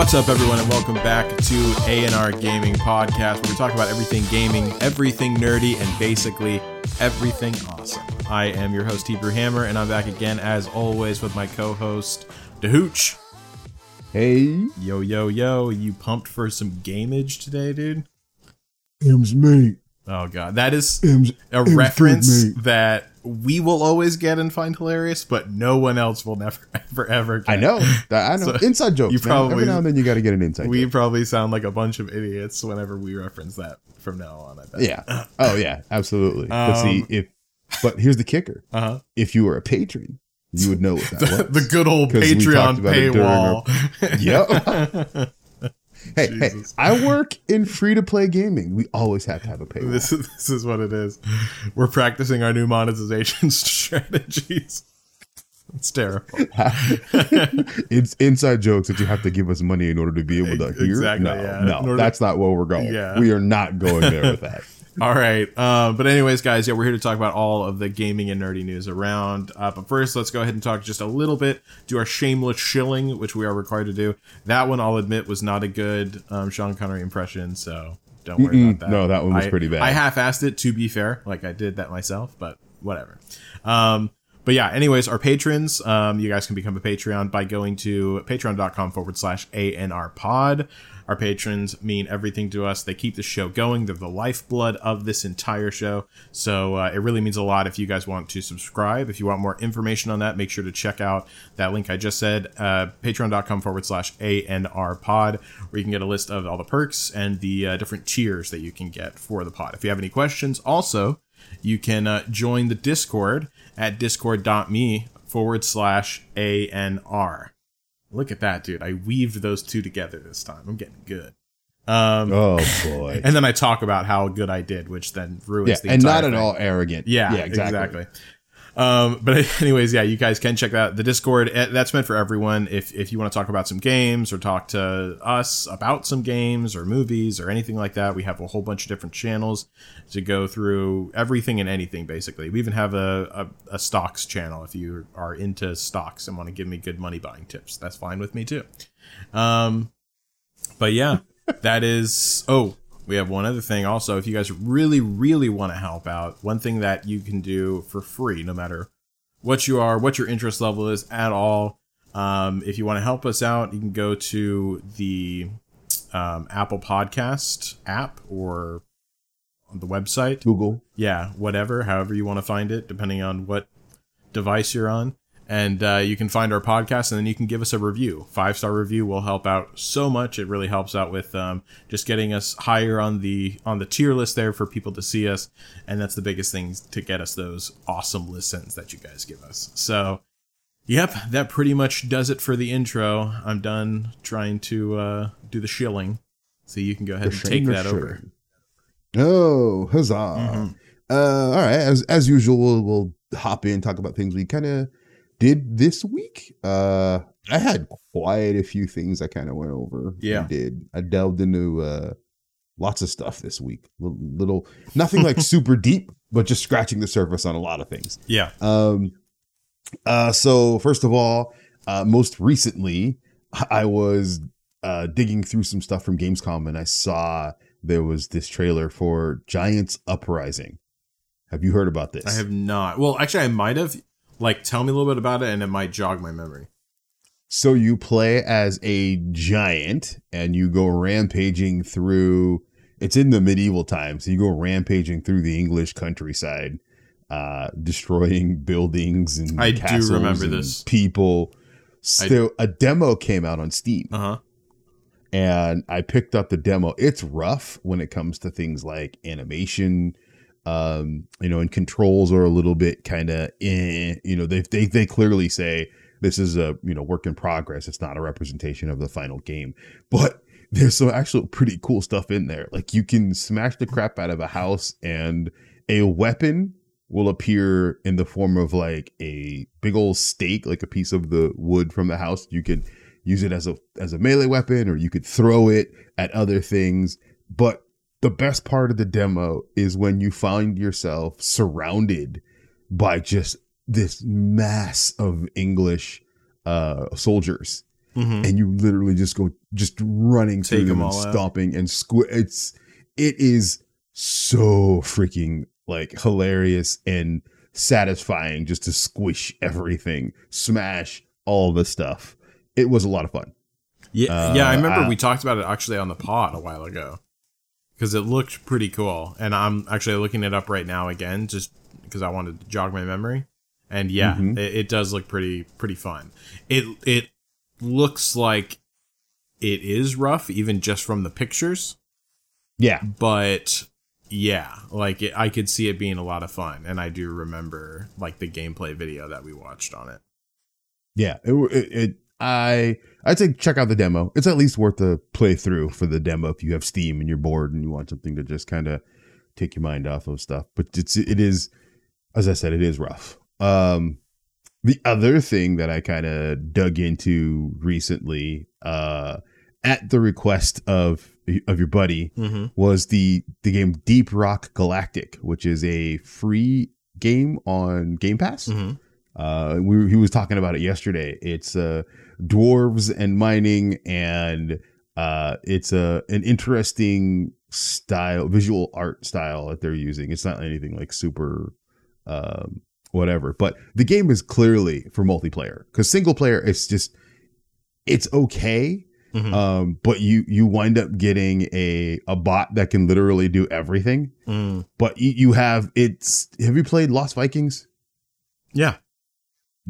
What's up, everyone, and welcome back to A&R Gaming Podcast, where we talk about everything gaming, everything nerdy, and basically everything awesome. I am your host, Hebrew Hammer, and I'm back again, as always, with my co-host, DeHooch. Hey, Yo, yo, yo, you pumped for some gamage today, dude? M's me. Oh, God. That is M's a M's reference that we will always get and find hilarious, but no one else will never, ever, ever get. I know. I know. So, inside jokes. you man. probably- Every now and then you got to get an inside joke. We joke. probably sound like a bunch of idiots whenever we reference that from now on, I bet. Yeah. Oh yeah. Absolutely. but see Um, if. But here's the kicker. Uh-huh. If you were a patron, you would know what that the, was. the good old Patreon about our- paywall. Hey, hey, I work in free to play gaming. We always have to have a paywall. this is this is what it is. We're practicing our new monetization strategies. It's terrible. it's inside jokes that you have to give us money in order to be able to hear. Exactly, No, yeah. No, that's not where we're going. Yeah. We are not going there with that. All right. Um, but anyways, guys, yeah, we're here to talk about all of the gaming and nerdy news around. Uh, but first, let's go ahead and talk just a little bit. Do our shameless shilling, which we are required to do. That one, I'll admit, was not a good um, Sean Connery impression. So don't worry Mm-mm. about that. No, that one was I- pretty bad. I half-assed it. To be fair, like I did that myself, but whatever. Um, but yeah, anyways, our patrons, um, you guys can become a Patreon by going to patreon.com forward slash ANR pod. Our patrons mean everything to us. They keep the show going. They're the lifeblood of this entire show. So uh, it really means a lot if you guys want to subscribe. If you want more information on that, make sure to check out that link I just said, uh, patreon.com forward slash ANR pod, where you can get a list of all the perks and the uh, different tiers that you can get for the pod. If you have any questions, also, you can uh, join the Discord at discord.me forward slash ANR. Look at that, dude. I weaved those two together this time. I'm getting good. Um, Oh boy. and then I talk about how good I did, which then ruins yeah, the and not at all arrogant. Yeah, exactly. Um, but anyways, yeah, you guys can check out. the Discord. eh, That's meant for everyone. If if you want to talk about some games or talk to us about some games or movies or anything like that, we have a whole bunch of different channels to go through everything and anything. Basically, we even have a a, a stocks channel if you are into stocks and want to give me good money buying tips. That's fine with me too. Um, but yeah, that is. Oh, we have one other thing also. If you guys really, really want to help out, one thing that you can do for free, no matter what you are, what your interest level is at all. Um, if you want to help us out, you can go to the um, Apple Podcast app or on the website. Google. Yeah, whatever, however you want to find it, depending on what device you're on. And uh, you can find our podcast, and then you can give us a review. Five star review will help out so much. It really helps out with um, just getting us higher on the on the tier list there for people to see us, and that's the biggest thing to get us those awesome listens that you guys give us. So, yep, that pretty much does it for the intro. I'm done trying to uh, do the shilling, so you can go ahead and take Shame or that over. Oh, huzzah! Mhm. Uh, all right. As as usual, we'll, we'll hop in talk about things we kind of did this week. Uh, I had quite a few things I kind of went over. Yeah. I did. I delved into uh lots of stuff this week. Little, little nothing like super deep, but just scratching the surface on a lot of things. Yeah. Um, uh, so first of all, uh, most recently, I was uh, digging through some stuff from Gamescom and I saw there was this trailer for Giants Uprising. Have you heard about this? I have not. Well, actually, I might have. Like, tell me a little bit about it, and it might jog my memory. So you play as a giant and you go rampaging through. It's in the medieval times. So you go rampaging through the English countryside, uh, destroying buildings and I do remember this. people. So a demo came out on Steam, Uh huh. and I picked up the demo. It's rough when it comes to things like animation, um, you know, and controls are a little bit kind of, eh, you know, they, they they clearly say this is a you know work in progress. It's not a representation of the final game, but there's some actual pretty cool stuff in there. Like you can smash the crap out of a house, and a weapon will appear in the form of like a big old stake, like a piece of the wood from the house. You could use it as a as a melee weapon, or you could throw it at other things. But the best part of the demo is when you find yourself surrounded by just this mass of English uh, soldiers, Mhm. and you literally just go just running through Take them them and all out. stomping and squ- it's it is so freaking like hilarious and satisfying just to squish everything smash all the stuff it was a lot of fun Yeah, Uh, yeah. I remember I- we talked about it actually on the pod a while ago because it looked pretty cool, and I'm actually looking it up right now again just because I wanted to jog my memory. And yeah, Mhm. it, it does look pretty pretty fun. It it looks like it is rough, even just from the pictures. yeah But yeah, like it, I could see it being a lot of fun, and I do remember like the gameplay video that we watched on it. yeah it, it, it i i'd say check out the demo it's at least worth a playthrough for the demo if you have steam and you're bored and you want something to just kind of take your mind off of stuff but it's it is as i said it is rough um the other thing that i kind of dug into recently uh at the request of of your buddy Mm-hmm. was the the game deep rock galactic which is a free game on game pass Mm-hmm. uh, we, he was talking about it yesterday. It's uh, dwarves and mining, and uh, it's a an interesting style, visual art style that they're using. It's not anything like super, um, whatever. But the game is clearly for multiplayer because single player, it's just it's okay. Mhm. Um, but you you wind up getting a a bot that can literally do everything. Mm. But you, you have it's. Have you played Lost Vikings? Yeah.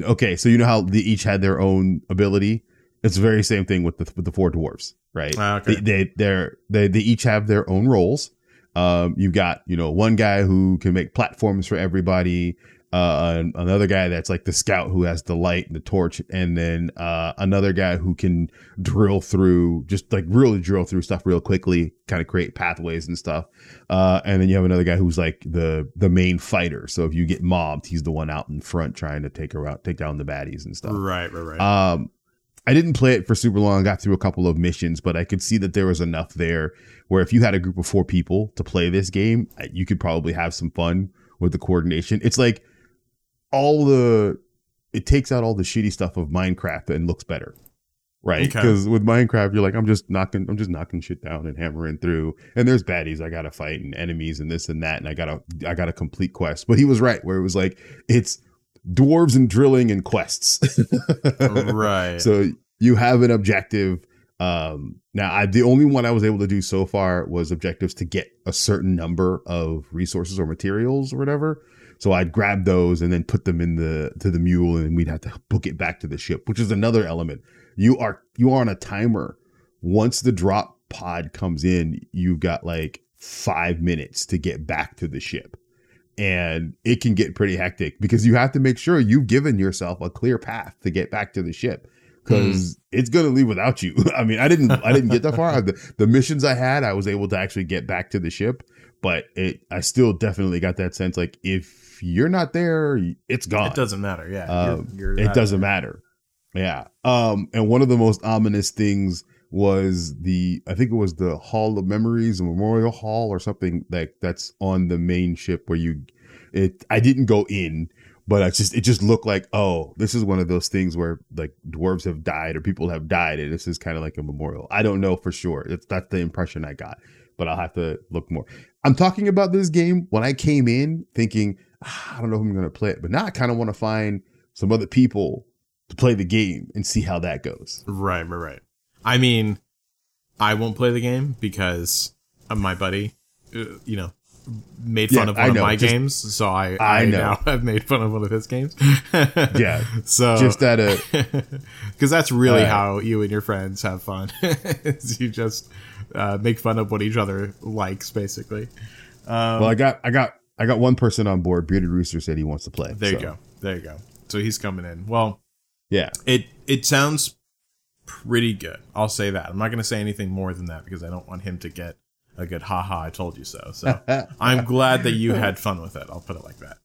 Okay, so you know how they each had their own ability. It's the very same thing with the with the four dwarves, right? Ah, okay. They they they're, they they each have their own roles. Um, you've got you know one guy who can make platforms for everybody. Uh, another guy that's like the scout who has the light and the torch, and then uh, another guy who can drill through, just like really drill through stuff real quickly, kind of create pathways and stuff. Uh, and then you have another guy who's like the the main fighter. So if you get mobbed, he's the one out in front trying to take her out, take down the baddies and stuff. Right, right, right. Um, I didn't play it for super long. I got through a couple of missions, but I could see that there was enough there where if you had a group of four people to play this game, you could probably have some fun with the coordination. It's like all the it takes out all the shitty stuff of Minecraft and looks better. Right? Okay. Because with Minecraft, you're like, I'm just knocking, I'm just knocking shit down and hammering through. And there's baddies I gotta fight and enemies and this and that, and I gotta, I gotta complete quests. But he was right, where it was like, it's dwarves and drilling and quests. right. So you have an objective. Um, now, I, the only one I was able to do so far was objectives to get a certain number of resources or materials or whatever. So I'd grab those and then put them in the to the mule, and we'd have to book it back to the ship, which is another element. You are you are on a timer. Once the drop pod comes in, you've got like five minutes to get back to the ship. And it can get pretty hectic because you have to make sure you've given yourself a clear path to get back to the ship hmm. because it's going to leave without you. I mean, I didn't, I didn't get that far. The, the missions I had, I was able to actually get back to the ship, but it, I still definitely got that sense like if you're not there, it's gone. it doesn't matter. Yeah. Um, you're, you're it doesn't there. matter. Yeah. Um, and one of the most ominous things was the I think it was the Hall of Memories, Memorial Hall, or something like that's on the main ship where you it I didn't go in, but I just it just looked like, oh, this is one of those things where like dwarves have died or people have died, and this is kind of like a memorial. I don't know for sure. It's that's the impression I got, but I'll have to look more. I'm talking about this game when I came in thinking, I don't know if I'm gonna play it, but now I kind of want to find some other people to play the game and see how that goes. Right, right, right. I mean, I won't play the game because uh, my buddy, uh, you know, made fun Yeah, of one of my Just- games. So I, I I, know. now have made fun of one of his games. Yeah, So just at a because that's really Uh, how you and your friends have fun. you just uh, make fun of what each other likes, basically. Um, well, I got I got I got one person on board. Bearded Rooster said he wants to play. there you go. There you go. So he's coming in. Well, Yeah, it it sounds pretty good. I'll say that. I'm not going to say anything more than that because I don't want him to get a good haha. I told you so. So I'm glad that you had fun with it. I'll put it like that.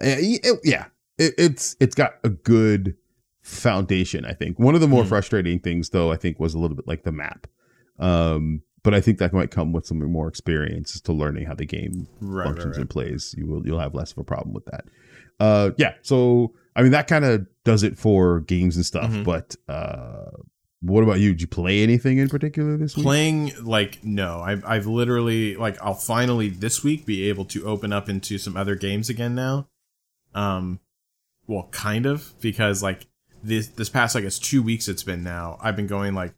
Yeah, it- yeah. It, it's it's got a good foundation. I think one of the more Hmm. frustrating things, though, I think was a little bit like the map. Um, but I think that might come with some more experience as to learning how the game Right, right, functions right. and plays. You will you'll have less of a problem with that. Uh, yeah. So I mean, that kind of does it for games and stuff. Mhm. But uh, what about you? Did you play anything in particular this week? Playing like no, I've I've literally like I'll finally this week be able to open up into some other games again now. Um, well, kind of because like this this past I guess two weeks it's been now. I've been going like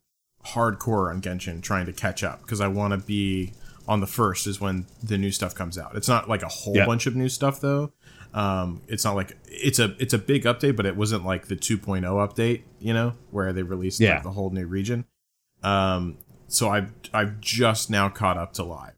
hardcore on Genshin trying to catch up because I want to be on the first is when the new stuff comes out. It's not like a whole Yeah. bunch of new stuff though. Um, it's not like it's a it's a big update, but it wasn't like the 2.0 update, you know, where they released like, the whole new region. Um, so I've I've just now caught up to live.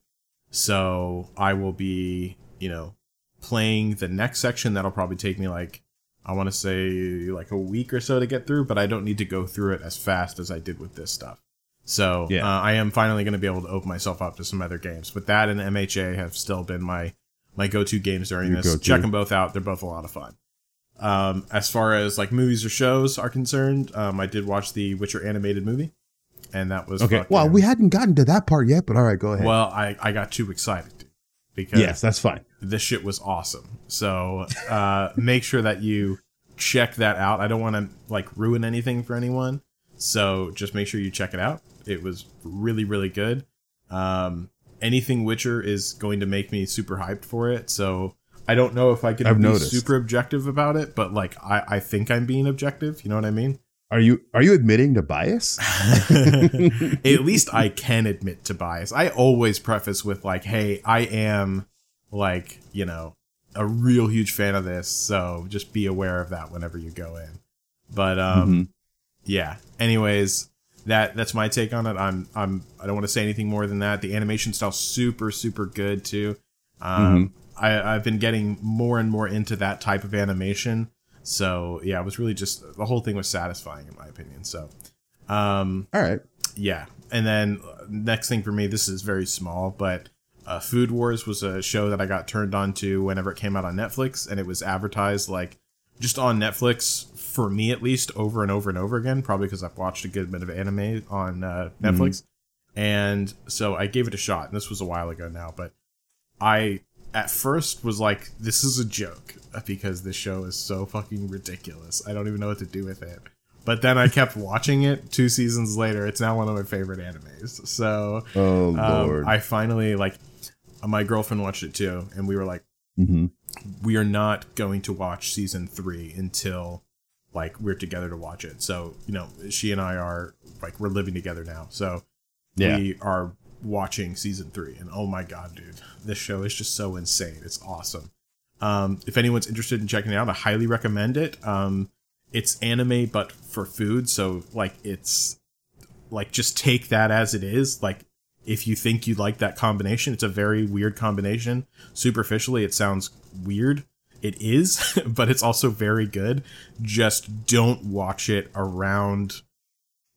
So I will be, you know, playing the next section. That'll probably take me like I want to say like a week or so to get through, but I don't need to go through it as fast as I did with this stuff. So Yeah. uh, I am finally going to be able to open myself up to some other games. But that and MHA have still been my my go-to games during Your this. go-to. Check them both out; they're both a lot of fun. Um, as far as like movies or shows are concerned, um, I did watch the Witcher animated movie, and that was Okay. Well, we hadn't gotten to that part yet, but all right, go ahead. well, I I got too excited because yes, that's fine. This shit was awesome. So uh, make sure that you check that out. I don't want to like ruin anything for anyone, so just make sure you check it out. It was really really good. Um, anything Witcher is going to make me super hyped for it. So I don't know if I can I've be noticed. super objective about it, but like I I think I'm being objective. You know what I mean? Are you are you admitting to bias? At least I can admit to bias. I always preface with like, "Hey, I am like, you know, a real huge fan of this, so just be aware of that whenever you go in." But um Mhm. yeah. Anyways, that that's my take on it. I'm I'm I don't want to say anything more than that. The animation style super super good too. Um I I've been getting more and more into that type of animation. So, yeah, it was really just the whole thing was satisfying in my opinion. So, um All right. yeah and then uh, next thing for me this is very small but uh, food wars was a show that i got turned on to whenever it came out on netflix and it was advertised like just on netflix for me at least over and over and over again probably because i've watched a good bit of anime on uh, netflix and so i gave it a shot and this was a while ago now but i at first was like this is a joke because this show is so fucking ridiculous i don't even know what to do with it but then I kept watching it. Two seasons later, it's now one of my favorite animes. So Oh um, lord. I finally like my girlfriend watched it too, and we were like, hmm we are not going to watch season three until like we're together to watch it. So you know, she and I are like we're living together now, so Yeah. we are watching season three, and oh my god, dude, this show is just so insane. It's awesome. Um, if anyone's interested in checking it out, I highly recommend it. Um, it's anime but for food, so like it's like just take that as it is. Like if you think you like that combination, it's a very weird combination. Superficially, it sounds weird. It is, but it's also very good. Just don't watch it around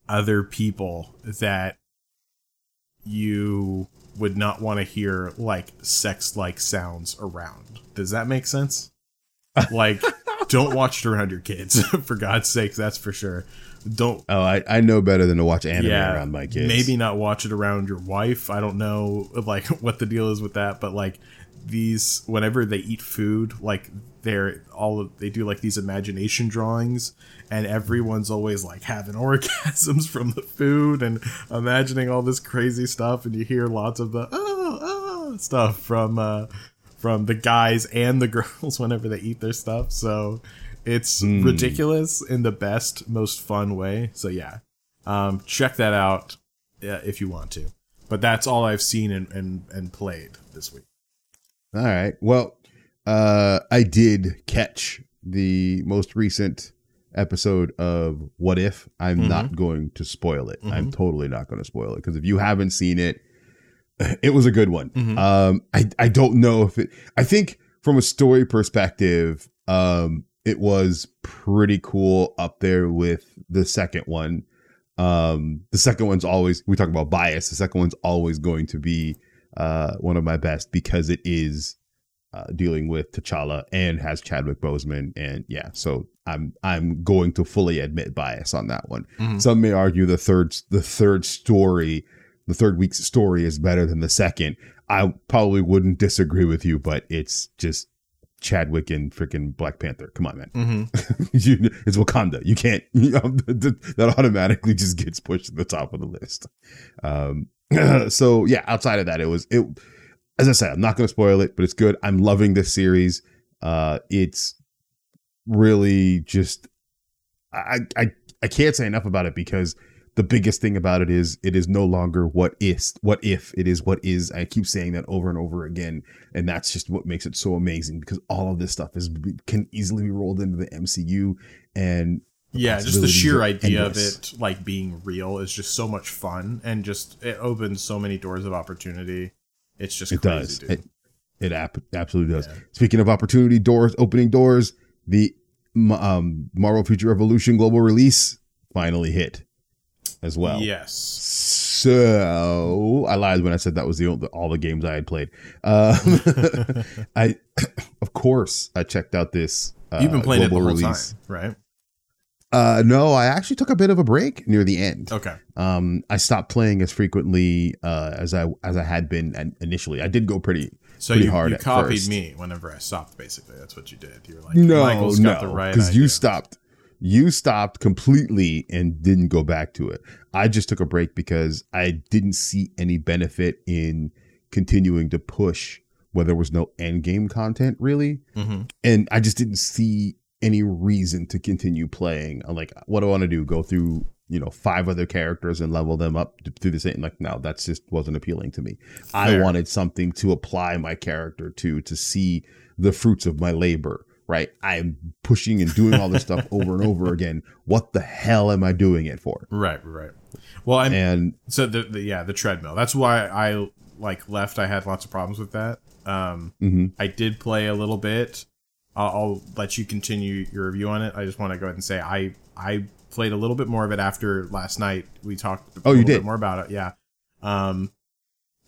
other people that you would not want to hear like sex like sounds around. Does that make sense? Like, don't watch it around your kids, for God's sake, that's for sure. Don't Oh, I, I know better than to watch anime yeah, around my kids. Maybe not watch it around your wife. I don't know like what the deal is with that, but like these whenever they eat food, like they're all they do like these imagination drawings and everyone's always like having orgasms from the food and imagining all this crazy stuff and you hear lots of the oh, oh stuff from uh from the guys and the girls whenever they eat their stuff. So it's Hmm. ridiculous in the best, most fun way. So yeah, um, check that out uh, if you want to. But that's all I've seen and, and, and played this week. All right. Well, uh, I did catch the most recent episode of What If. I'm Mhm. not going to spoil it. I'm Mhm. totally not going to spoil it because if you haven't seen it, it was a good one. Mhm. Um, I I don't know if it. I think from a story perspective, um, it was pretty cool up there with the second one. Um, the second one's always we talk about bias. The second one's always going to be uh one of my best because it is uh, dealing with T'Challa and has Chadwick Boseman, and yeah, so I'm I'm going to fully admit bias on that one. Mhm. Some may argue the third the third story, the third week's story is better than the second. I probably wouldn't disagree with you, but it's just Chadwick and freaking Black Panther. Come on, man. Mm-hmm. you, it's Wakanda. You can't. You know, that automatically just gets pushed to the top of the list. Um, so yeah, outside of that, it was it. As I said, I'm not going to spoil it, but it's good. I'm loving this series. Uh, it's really just I I I can't say enough about it because the biggest thing about it is it is no longer what is what if. It is what is. I keep saying that over and over again and that's just what makes it so amazing because all of this stuff is can easily be rolled into the mcu and yeah just the sheer idea of it like being real is just so much fun and just it opens so many doors of opportunity. It's just it crazy, does. dude. it, it ap- absolutely does. Yeah. speaking of opportunity doors opening doors the um, marvel future revolution global release finally hit as well yes So I lied when I said that was the only, all the games I had played. Um, I, of course, I checked out this. Uh, you've been playing it the whole release. time right Uh, no, I actually took a bit of a break near the end. okay Um, I stopped playing as frequently uh, as I as I had been initially. I did go pretty. so Pretty you, hard you copied first. me whenever i stopped basically that's what you did you were like No, michael's the no, right because you stopped. You stopped completely and didn't go back to it. I just took a break because I didn't see any benefit in continuing to push where there was no end game content really, Mhm. and I just didn't see any reason to continue playing. I'm like, what do I want to do? Go through you know five other characters and level them up through the same? Like, no, that's just wasn't appealing to me. I wanted something to apply my character to to see the fruits of my labor. Right, I'm pushing and doing all this stuff over and over again. What the hell am I doing it for? right right. Well i'm And so the, the yeah the treadmill. That's why i like left. I had lots of problems with that. Um mhm. i did play a little bit. I'll, I'll let you continue your review on it. I just want to go ahead and say i i played a little bit more of it after last night. We talked a Oh, you did? bit more about it yeah. Um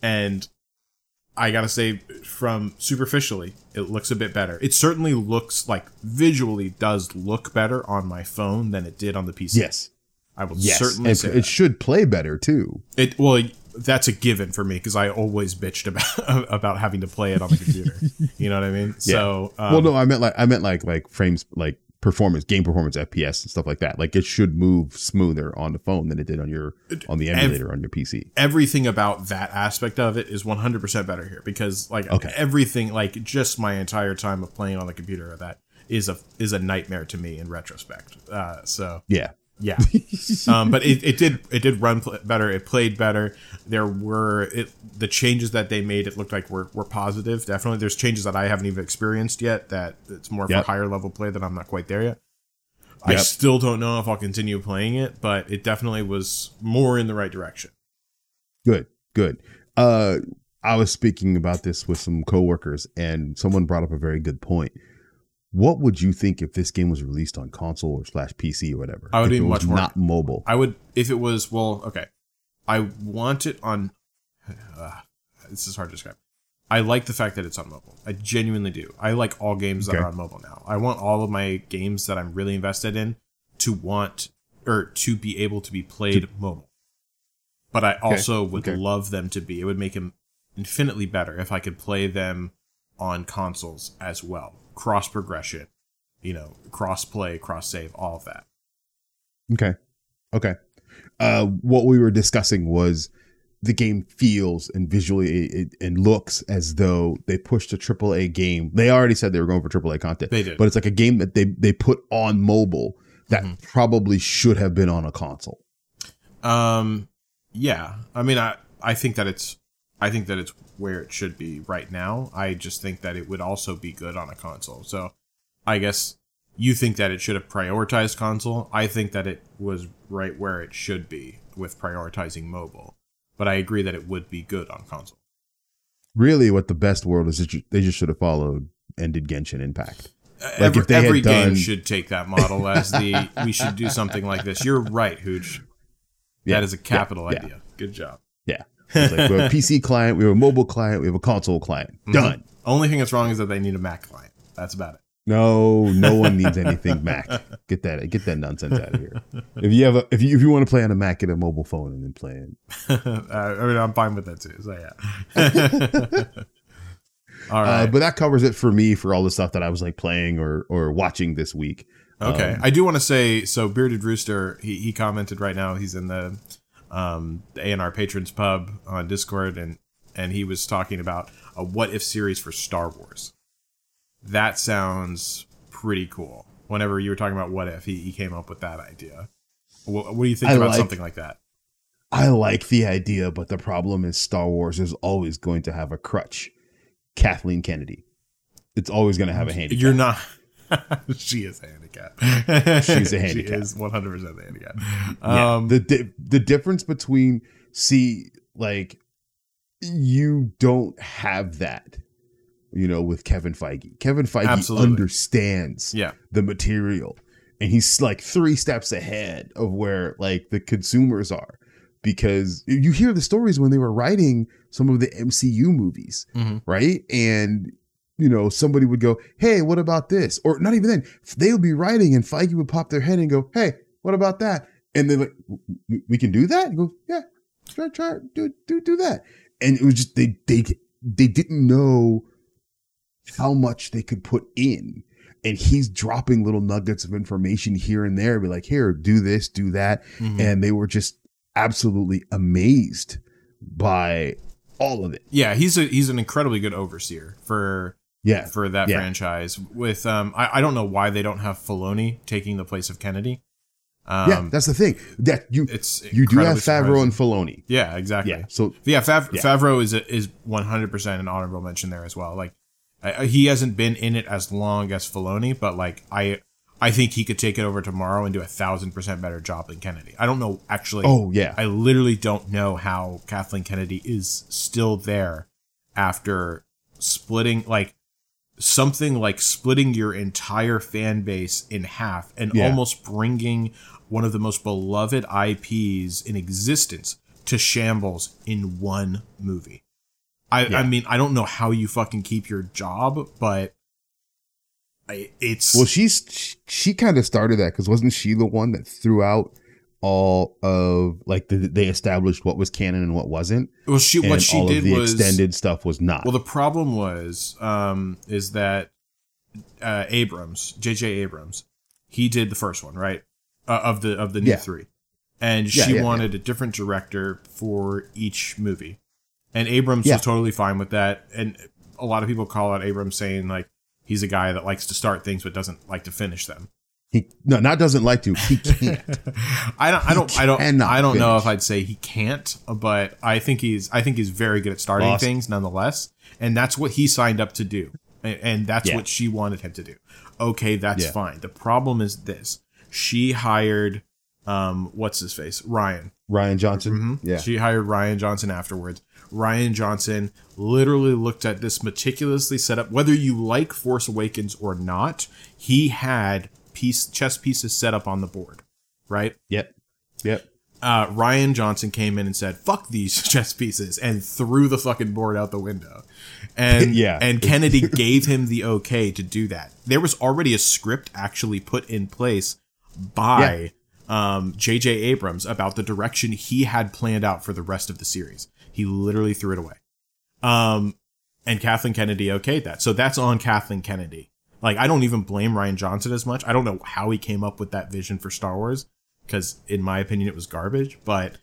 and i gotta say from superficially it looks a bit better it certainly looks like visually does look better on my phone than it did on the pc yes, i will yes, certainly and say it that. should play better too. It well, that's a given for me because I always bitched about about having to play it on the computer. you know what I mean? So um, well, no, I meant like I meant like like frames like performance, game performance, FPS and stuff like that. Like it should move smoother on the phone than it did on your on the emulator on your PC. everything about that aspect of it is 100% better here because like Okay. everything like just my entire time of playing on the computer that is a is a nightmare to me in retrospect. Uh, so Yeah, yeah. Um, but it, it did it did run pl- better. It played better. There were it the changes that they made it looked like were, were positive definitely. There's changes that i haven't even experienced yet that it's more Yep. for higher level play that i'm not quite there yet. I still don't know if i'll continue playing it but it definitely was more in the right direction. Good, good. Uh, I was speaking about this with some coworkers, and someone brought up a very good point. What would you think if this game was released on console or slash PC or whatever? I would be much more- not mobile. i would if it was well okay i want it on uh, this is hard to describe I like the fact that it's on mobile. I genuinely do. I like all games that Okay. are on mobile now. I want all of my games that I'm really invested in to want or to be able to be played mobile. But I also would okay. love them to be. It would make them infinitely better if I could play them on consoles as well. Cross progression, you know, cross play, cross save, all of that. Okay. Okay. Uh, what we were discussing was the game feels and visually it, and looks as though they pushed a AAA game. They already said they were going for AAA content. They did. But it's like a game that they, they put on mobile that Mhm. probably should have been on a console. Um, yeah. I mean, I I think that it's I think that it's where it should be right now. I just think that it would also be good on a console. So, I guess you think that it should have prioritized console. I think that it was right where it should be with prioritizing mobile. But I agree that it would be good on console. Really, what the best world is, that you- they just should have followed and did Genshin Impact. every if they had every game done- should take that model as the we should do something like this. You're right, Hooch. Yeah, that is a capital yeah. idea. Good job. Yeah. Like we have a PC client, we have a mobile client, we have a console client. Mhm. Done. Only thing that's wrong is that they need a Mac client. That's about it. No, no one needs anything Mac. Get that get that nonsense out of here. If you have a if you if you want to play on a Mac, get a mobile phone and then play it. uh, I mean, I'm fine with that too. So yeah. all right. Uh, but that covers it for me for all the stuff that I was like playing or or watching this week. Okay, Um, I do want to say so. Bearded Rooster, he, he commented right now. He's in the um, the A and R Patrons Pub on Discord, and and he was talking about a what if series for Star Wars. That sounds pretty cool. Whenever you were talking about what if, he, he came up with that idea. What, what do you think I about like- something like that? I like the idea, but the problem is Star Wars is always going to have a crutch. Kathleen Kennedy. It's always going to have a handicap. You're not. she is a handicap. She's a handicap. She is 100 percent the handicap. Yeah. Um, the di- the difference between see like you don't have that you know with Kevin Feige. Kevin Feige Absolutely. understands yeah, the material and he's like 3 steps ahead of where like the consumers are because you hear the stories when they were writing some of the MCU movies, Mhm. right? And you know, somebody would go, "Hey, what about this?" Or not even then. They would be writing, and Feige would pop their head and go, "Hey, what about that?" And they're like, "We- "We can do that." And go, "Yeah, try, try, do, do, do that." And it was just they, they, they didn't know how much they could put in. And he's dropping little nuggets of information here and there, be like, "Here, do this, do that," Mhm. and they were just absolutely amazed by all of it. yeah. He's a he's an incredibly good overseer for Yeah, for that Yeah. franchise. With um, I, I don't know why they don't have Filoni taking the place of Kennedy. Um, yeah, that's the thing. That you it's you do have Favreau and surprising. Filoni. yeah, exactly. Yeah, so yeah, Fav- Yeah. Favreau is a, is one hundred percent an honorable mention there as well. Like I, he hasn't been in it as long as Filoni, but like I I think he could take it over tomorrow and do a thousand percent better job than Kennedy. I don't know actually. oh yeah, I literally don't know how Kathleen Kennedy is still there after splitting like something like splitting your entire fan base in half and Yeah. almost bringing one of the most beloved IPs in existence to shambles in one movie. I, Yeah. I mean, I don't know how you fucking keep your job, but I, it's Well, she's she, she kind of started that because wasn't she the one that threw out all of like the, they established what was canon and what wasn't, well, she what she did the was extended stuff was not. Well, the problem was um, is that uh, Abrams, J.J. Abrams, he did the first one, right? Uh, of the of the new Yeah. three, and Yeah, she yeah, wanted a different director for each movie, and Abrams was totally fine with that. And a lot of people call out Abrams saying like he's a guy that likes to start things but doesn't like to finish them. He no, not doesn't like to. He can't. I don't. I don't. I don't. cannot I don't know finish. if I'd say he can't, but I think he's. I think he's very good at starting Lost. things, nonetheless, and that's what he signed up to do, and, and that's Yeah. what she wanted him to do. Okay, that's Yeah. fine. The problem is this: she hired, um, what's his face, Rian. Rian Johnson. Mhm. Yeah, She hired Rian Johnson afterwards. Rian Johnson literally looked at this meticulously set up. Whether you like Force Awakens or not, he had piece chess pieces set up on the board, right? yep, yep. uh, Rian Johnson came in and said, "Fuck these chess pieces," and threw the fucking board out the window. And Yeah. and Kennedy gave him the okay to do that. There was already a script actually put in place by um, J.J. Abrams about the direction he had planned out for the rest of the series. He literally threw it away. Um, and Kathleen Kennedy okayed that. So that's on Kathleen Kennedy. Like, I don't even blame Rian Johnson as much. I don't know how he came up with that vision for Star Wars, because in my opinion, it was garbage. But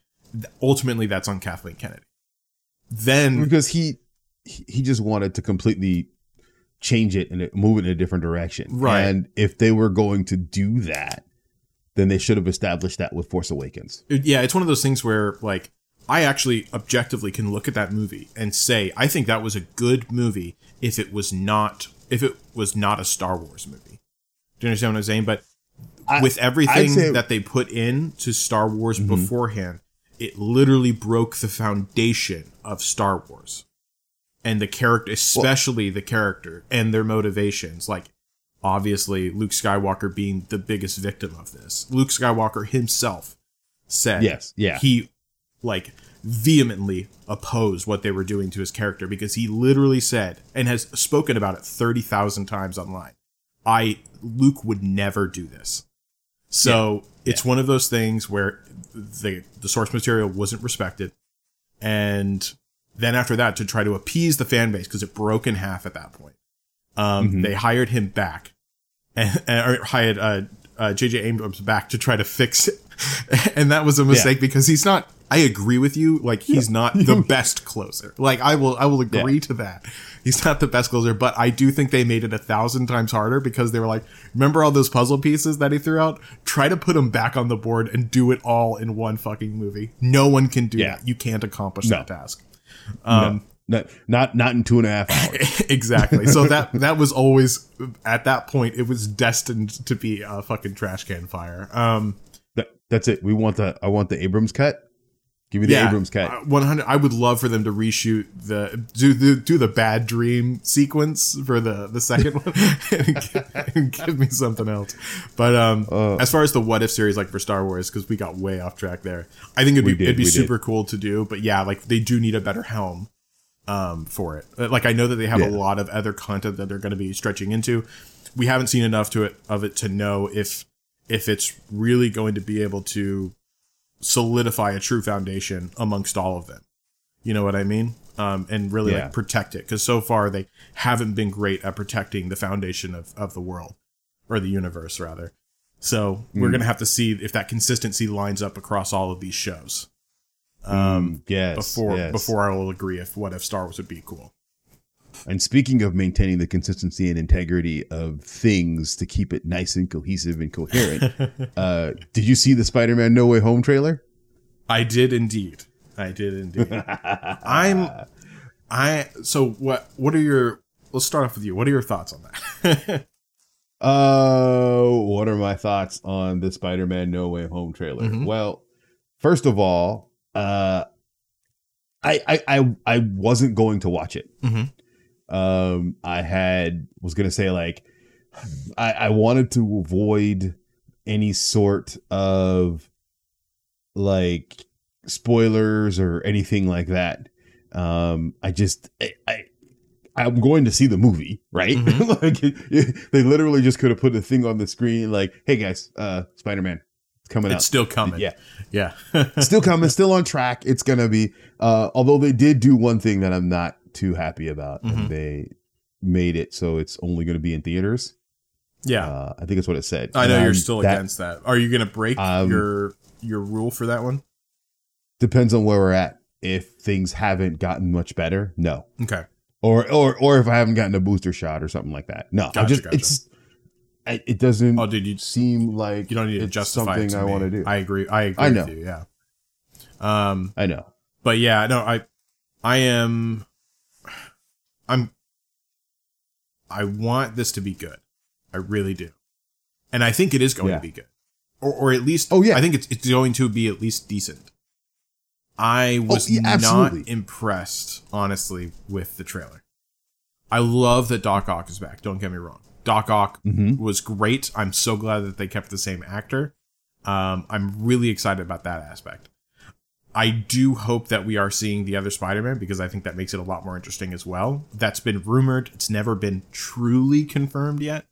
ultimately, that's on Kathleen Kennedy. Then, because he he he just wanted to completely change it and move it in a different direction. Right. And if they were going to do that, then they should have established that with Force Awakens. yeah, it's one of those things where, like, I actually objectively can look at that movie and say, I think that was a good movie if it was not if it was not a Star Wars movie. Do you understand what I'm saying? But I- with everything say- that they put in to Star Wars Mhm. beforehand, it literally broke the foundation of Star Wars. And the character, especially the character and their motivations. Like, obviously, Luke Skywalker being the biggest victim of this. Luke Skywalker himself said Yes, yeah. he, like, vehemently opposed what they were doing to his character because he literally said and has spoken about it 30,000 times online. I Luke would never do this. So it's one of those things where the the source material wasn't respected, and Then after that, to try to appease the fan base because it broke in half at that point, um, Mhm. they hired him back and, and or hired uh, uh, J.J. Abrams back to try to fix it, and that was a mistake because he's not. I agree with you. Like he's not the best closer. Like I will, I will agree Yeah. to that. He's not the best closer, but I do think they made it a thousand times harder because they were like, remember all those puzzle pieces that he threw out? Try to put them back on the board and do it all in one fucking movie. No one can do Yeah. that. You can't accomplish No. that task. Um, Not, not not in two and a half hours. exactly. So that that was always at that point it was destined to be a fucking trash can fire. Um, that's it. We want the I want the Abrams cut. Give me the Abrams cut. uh, 100 I would love for them to reshoot the do the do the bad dream sequence for the the second one and, gi- and give me something else. But um Uh. as far as the what if series like for Star Wars cuz we got way off track there. I think it'd be did, it'd be we did. super cool to do, but yeah, like they do need a better helm um for it. Uh, Like I know that they have a lot of other content that they're going to be stretching into. We haven't seen enough to it of it to know if if it's really going to be able to solidify a true foundation amongst all of them. You know what I mean? Um, and really Yeah. like protect it because so far they haven't been great at protecting the foundation of, of the world or the universe rather. So we're Mm. gonna have to see if that consistency lines up across all of these shows. Um, Um, yes. before yes. before I will agree if what if Star Wars would be cool. And speaking of maintaining the consistency and integrity of things to keep it nice and cohesive and coherent, uh, did you see the Spider-Man No Way Home trailer? I did indeed. I did indeed. I'm I so what what are your let's start off with you. What are your thoughts on that? Uh, what are my thoughts on the Spider-Man No Way Home trailer? Mhm. Well, first of all, uh, I I I, I wasn't going to watch it. Mhm. Um, I had was gonna say like, I I wanted to avoid any sort of like spoilers or anything like that. Um, I just I. I I'm going to see the movie, right? Mhm. like they literally just could have put a thing on the screen, like, "Hey guys, uh, Spider-Man, it's coming it's out." still coming. Yeah, Yeah. still coming, still on track. It's gonna be. Uh, although they did do one thing that I'm not too happy about, Mhm. and they made it so it's only going to be in theaters. yeah. Uh, I think that's what it said. I know And you're still that against that. Are you going to break Um, your your rule for that one? Depends on where we're at. If things haven't gotten much better, no. Okay. Or or or if I haven't gotten a booster shot or something like that, no. I Gotcha, just gotcha. it's I, it doesn't Oh, dude, you seem like you don't need to justify something to I want to do. I agree. I agree I know. with you. Yeah. Um, I know. but yeah, no, I, I am, I'm, I want this to be good. I really do, and I think it is going Yeah. to be good, or or at least. Oh, yeah. I think it's it's going to be at least decent. I was Oh, yeah, not impressed, honestly, with the trailer. I love that Doc Ock is back. Don't get me wrong. Doc Ock Mhm. was great. I'm so glad that they kept the same actor. Um, I'm really excited about that aspect. I do hope that we are seeing the other Spider-Man because I think that makes it a lot more interesting as well. That's been rumored. It's never been truly confirmed yet.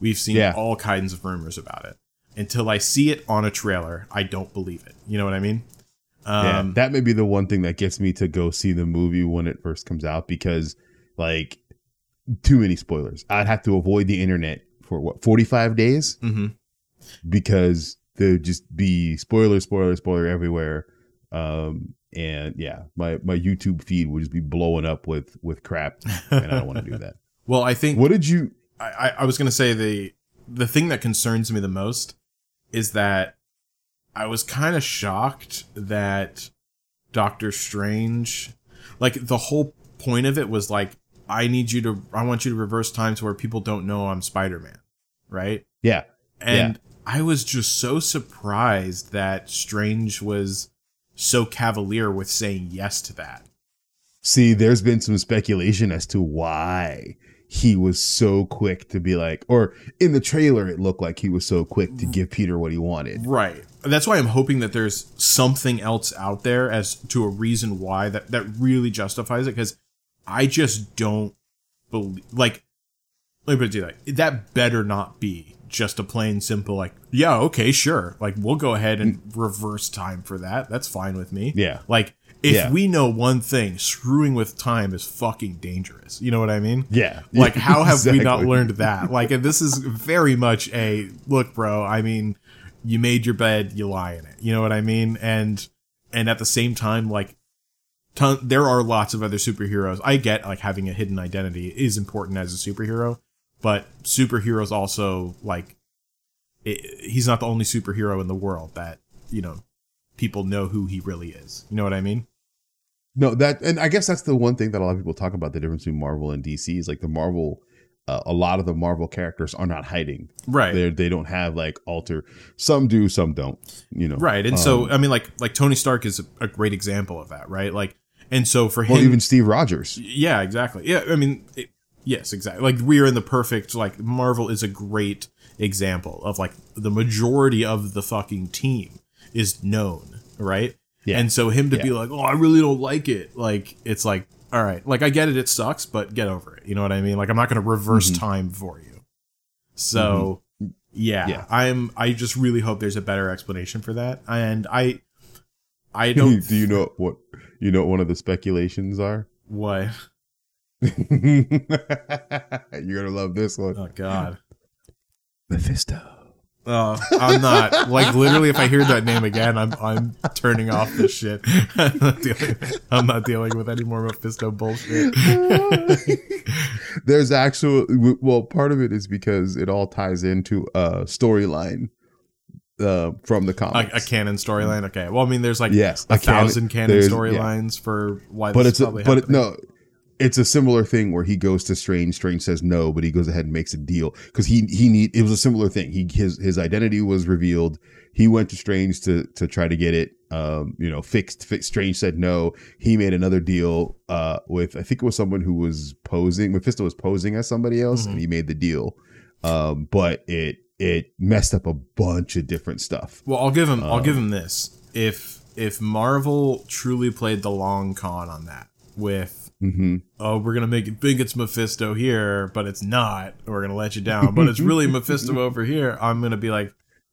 We've seen Yeah. all kinds of rumors about it. Until I see it on a trailer, I don't believe it. You know what I mean? yeah, Um, that may be the one thing that gets me to go see the movie when it first comes out because like too many spoilers. I'd have to avoid the internet for what 45 days mhm. because there'd just be spoiler, spoiler, spoiler everywhere. Um, and yeah, my my YouTube feed would just be blowing up with with crap, and I don't want to do that. Well, I think What did you? I, I, was gonna say the the thing that concerns me the most is that I was kind of shocked that Doctor Strange, like the whole point of it was like, I need you to, I want you to reverse time to where people don't know I'm Spider Man, right? Yeah, And I was just so surprised that Strange was so cavalier with saying yes to that. See, there's been some speculation as to why he was so quick to be like, or in the trailer, it looked like he was so quick to give Peter what he wanted. Right. That's why I'm hoping that there's something else out there as to a reason why that that really justifies it because I just don't believe like let me put it to you like that better not be just a plain simple like yeah okay sure like we'll go ahead and mm. reverse time for that that's fine with me Yeah. like if Yeah. we know one thing, screwing with time is fucking dangerous. You know what I mean? Yeah. Like, how have we not learned that? Like, and this is very much a look, bro. I mean, you made your bed, you lie in it. You know what I mean? And and at the same time, like, ton, there are lots of other superheroes. I get like having a hidden identity is important as a superhero, but superheroes also like, it, he's not the only superhero in the world that you know people know who he really is. You know what I mean? No, that and I guess that's the one thing that a lot of people talk about the difference between Marvel and DC is like the Marvel. Uh, a lot of the Marvel characters are not hiding. Right. They they don't have like alter. Some do, some don't. You know. Right. And Um, so I mean like like Tony Stark is a, a great example of that, right? Like and so for him Well, even Steve Rogers. Yeah, exactly. Yeah, I mean it, yes, exactly. Like we are in the perfect like Marvel is a great example of like the majority of the fucking team is known, right? Yeah. And so him to be like, "Oh, I really don't like it." Like it's like, "All right, like I get it it sucks, but get over it." You know what I mean? Like I'm not going to reverse mm-hmm. time for you. So, mm-hmm. yeah, Yeah. I'm I just really hope there's a better explanation for that. And I I don't do you know what you know what one of the speculations are? what You're gonna love this one. Oh god. Mephisto. Oh, I'm not like literally. If I hear that name again, I'm I'm turning off this shit. I'm not dealing. I'm not dealing with any more Mephisto bullshit. There's actual well, part of it is because it all ties into a storyline uh, from the A, comics. a canon storyline. Okay. Well, I mean, there's like Yes, a, a canon- thousand canon storylines for why. but this it's a, but it, no, it's a similar thing where he goes to Strange. Strange says no, but he goes ahead and makes a deal because he he need. It was a similar thing. He his his identity was revealed. He went to Strange to to try to get it, um, you know, fixed. fixed. Strange said no. He made another deal uh, with I think it was someone who was posing. Mephisto was posing as somebody else, Mm-hmm. and he made the deal. Um, but it it messed up a bunch of different stuff. Well, I'll give him. I'll Um, give him this. If if Marvel truly played the long con on that with. Hmm Oh, we're gonna make it think it's Mephisto here, but it's not. We're gonna let you down, but it's really Mephisto over here. I'm gonna be like,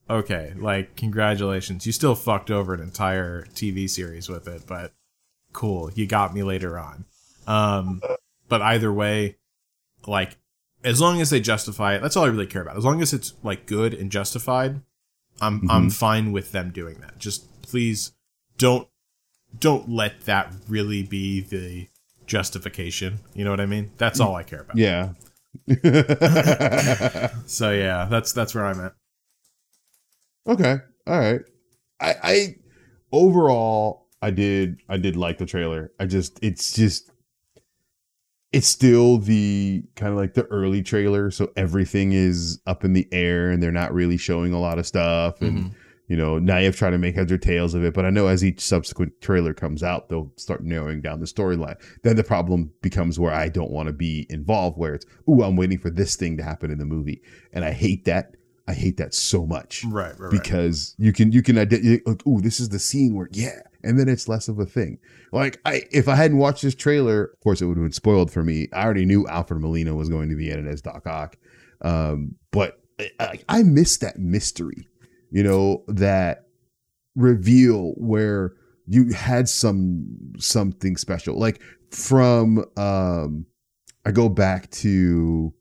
okay, like congratulations, you still fucked over an entire TV series with it, but cool, you got me later on. Um, but either way, like as long as they justify it, that's all I really care about. As long as it's like good and justified, I'm I'm fine with them doing that. Just please don't don't let that really be the justification. You know what I mean? That's all I care about. Yeah. So yeah, that's that's where I'm at. Okay. All right. I I overall I did I did like the trailer. I just it's just it's still the kind of like the early trailer, so everything is up in the air and they're not really showing a lot of stuff and Mhm. You know, Naive trying to make heads or tails of it, but I know as each subsequent trailer comes out, they'll start narrowing down the storyline. Then the problem becomes where I don't want to be involved, where it's, ooh, I'm waiting for this thing to happen in the movie. And I hate that. I hate that so much Right, right, right. because you can you can identify like oh this is the scene where yeah and then it's less of a thing like i if i hadn't watched this trailer of course it would have been spoiled for me i already knew alfred molina was going to be in it as doc ock um but I, I, I miss that mystery you know that reveal where you had some something special like from um i go back to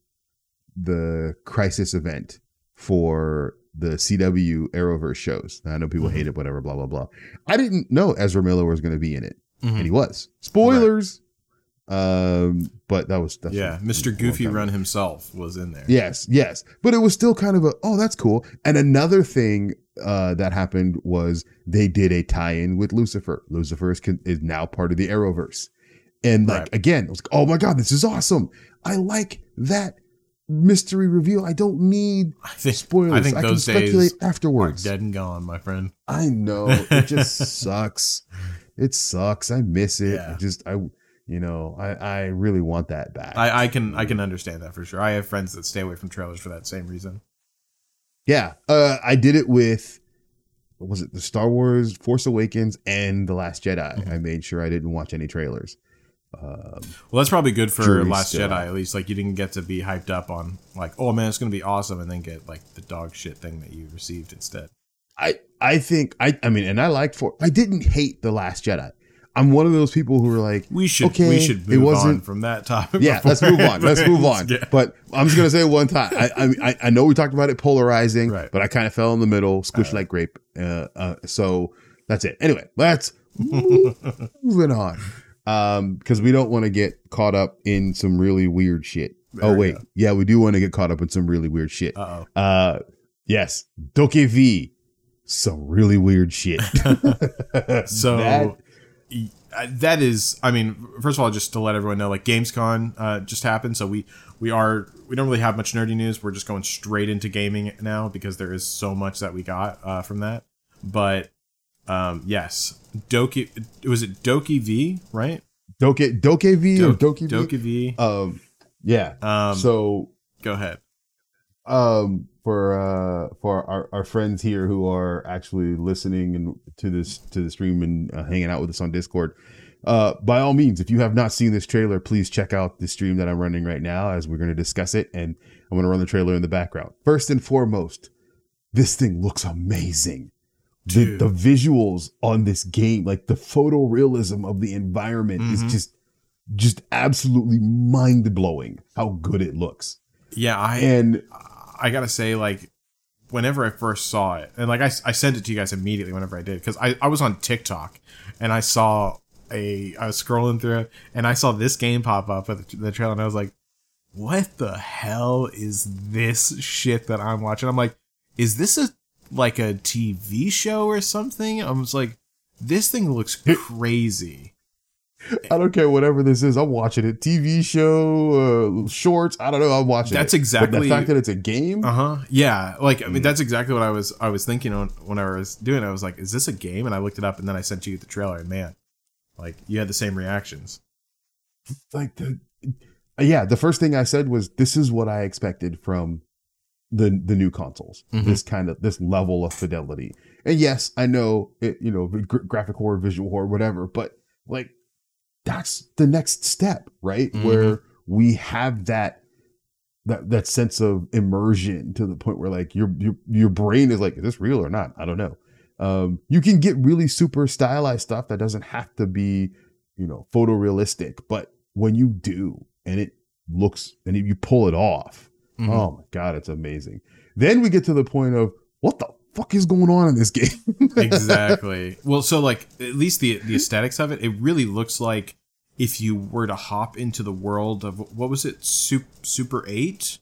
the crisis event for the CW Arrowverse shows. I know people hate it, whatever, blah blah blah. I didn't know Ezra Miller was going to be in it, Mhm. and he was. Spoilers. Um, but that was yeah, Mr. Goofy Run ago. himself was in there. Yes, yes, but it was still kind of a oh that's cool. And another thing uh, that happened was they did a tie-in with Lucifer. Lucifer is, con- is now part of the Arrowverse, and like Right. again, it was like oh my god, this is awesome. I like that mystery reveal. I don't need I think spoilers. I think can those speculate days are afterwards. dead and gone, my friend. I know it just sucks. It sucks. I miss it. Yeah. I just I you know I I really want that back. I, I can I can understand that for sure. I have friends that stay away from trailers for that same reason. Yeah, uh, I did it with what was it the Star Wars Force Awakens and the Last Jedi. Mm-hmm. I made sure I didn't watch any trailers. Um, Well, that's probably good for Last still Jedi. At least, like you didn't get to be hyped up on like, oh man, it's gonna be awesome, and then get like the dog shit thing that you received instead. I I think I I mean, and I liked for I didn't hate the Last Jedi. I'm one of those people who are like, we should okay, we should it move on wasn't- from that topic. yeah, let's move on. Let's move on. Yeah. But I'm just gonna say one time. I I, I- know we talked about it polarizing, Right. but I kind of fell in the middle, squished like grape. Uh, uh, so that's it. Anyway, let's moving on. Um, because we don't want to get caught up in some really weird shit. There oh wait, yeah, we do want to get caught up in some really weird shit. Uh-oh. Uh, yes, Doke V, some really weird shit. So That- that is, I mean, first of all, just to let everyone know, like GamesCon uh, just happened, so we we are we don't really have much nerdy news. We're just going straight into gaming now because there is so much that we got uh, from that. But um, yes, Doki was it Doki V right? doki doki V or doki V? Doki V. Um, yeah. Um, so go ahead. Um for uh for our, our friends here who are actually listening and to this to the stream and uh, hanging out with us on discord. Uh by all means if you have not seen this trailer please check out the stream that i'm running right now as we're going to discuss it and i'm going to run the trailer in the background. First and foremost this thing looks amazing. The, the visuals on this game like the photorealism of the environment Mhm. is just just absolutely mind-blowing how good it looks Yeah, I and I gotta say, like, whenever I first saw it, and like I, I sent it to you guys immediately whenever I did, because I, I was on TikTok and I saw a, I was scrolling through it and I saw this game pop up with the trailer and I was like, what the hell is this shit that I'm watching? I'm like, is this a, like a TV show or something? I was like, this thing looks crazy. I don't care whatever this is. I'm watching it. TV show, uh, shorts. I don't know. I'm watching. That's it. exactly- But the fact that it's a game. Uh huh. Yeah. Like I Mm. mean, that's exactly what I was I was thinking on when I was doing. it. I was like, is this a game? And I looked it up, and then I sent you the trailer, and man, like you had the same reactions. like the, yeah. The first thing I said was, "This is what I expected from the the new consoles. Mhm. This kind of this level of fidelity." And yes, I know it. You know, gra- graphic horror, visual horror, whatever. But like, that's the next step, right? Mhm. Where we have that that that sense of immersion to the point where like your your your brain is like, is this real or not? I don't know. Um, you can get really super stylized stuff that doesn't have to be, you know, photorealistic, but when you do and it looks and you pull it off, Mhm. oh my god, it's amazing. Then we get to the point of what the fuck is going on in this game? exactly. Well, so like at least the the aesthetics of it, it really looks like if you were to hop into the world of what was it, Super Super Eight,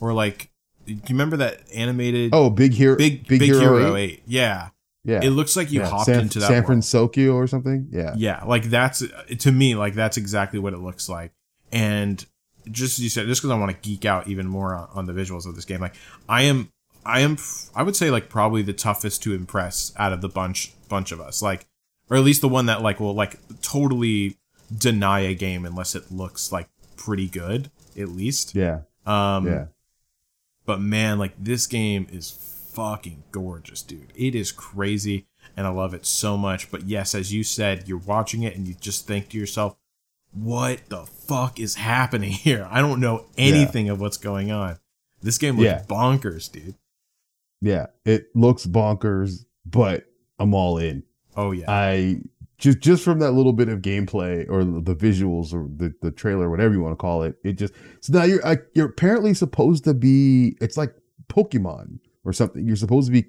or like, do you remember that animated oh, Big Hero, Big Big, Hero, Hero, 8? Eight? Yeah, Yeah, it looks like you yeah. hopped San, into that San. Francisco or something. Yeah, Yeah, like that's to me, like that's exactly what it looks like. And just as you said, just because I want to geek out even more on, on the visuals of this game, like I am, I am, I would say like probably the toughest to impress out of the bunch bunch of us, like, or at least the one that like will like totally deny a game unless it looks like pretty good, at least. yeah, Um, yeah. but man, like this game is fucking gorgeous, dude. It is crazy and I love it so much. But yes, as you said, you're watching it and you just think to yourself, what the fuck is happening here? I don't know anything of what's going on. This game looks Yeah. bonkers, dude. Yeah, it looks bonkers, but I'm all in. Oh yeah. I just just from that little bit of gameplay or the visuals or the, the trailer, whatever you want to call it, it just so now you're I, you're apparently supposed to be. It's like Pokemon or something. You're supposed to be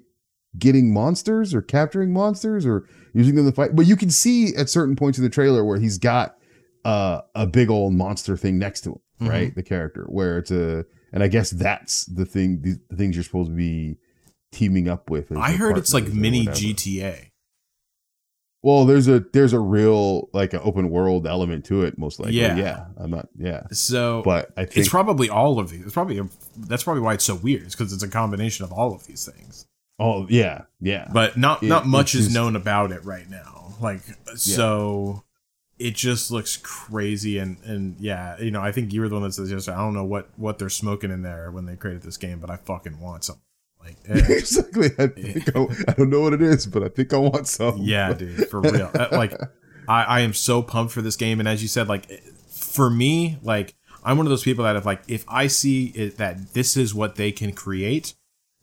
getting monsters or capturing monsters or using them to fight. But you can see at certain points in the trailer where he's got uh, a big old monster thing next to him, Mhm. right? The character where it's a, and I guess that's the thing. The, the things you're supposed to be teaming up with. I heard it's like mini whatever. GTA. Well, there's a there's a real like an open world element to it, most likely. Yeah. Yeah, I'm not. Yeah, So but I think it's probably all of these. It's probably a, that's probably why it's so weird. It's because it's a combination of all of these things. oh yeah, yeah, but not It- not much is just- known about it right now like so it just looks crazy and and yeah you know i think you were the one that says yesterday i don't know what what they're smoking in there when they created this game but i fucking want some like eh, exactly. I, think I, I don't know what it is, but I think I want some. yeah dude for real Uh, like I, I am so pumped for this game and as you said like eh, for me like i'm one of those people that if like if i see it, that this is what they can create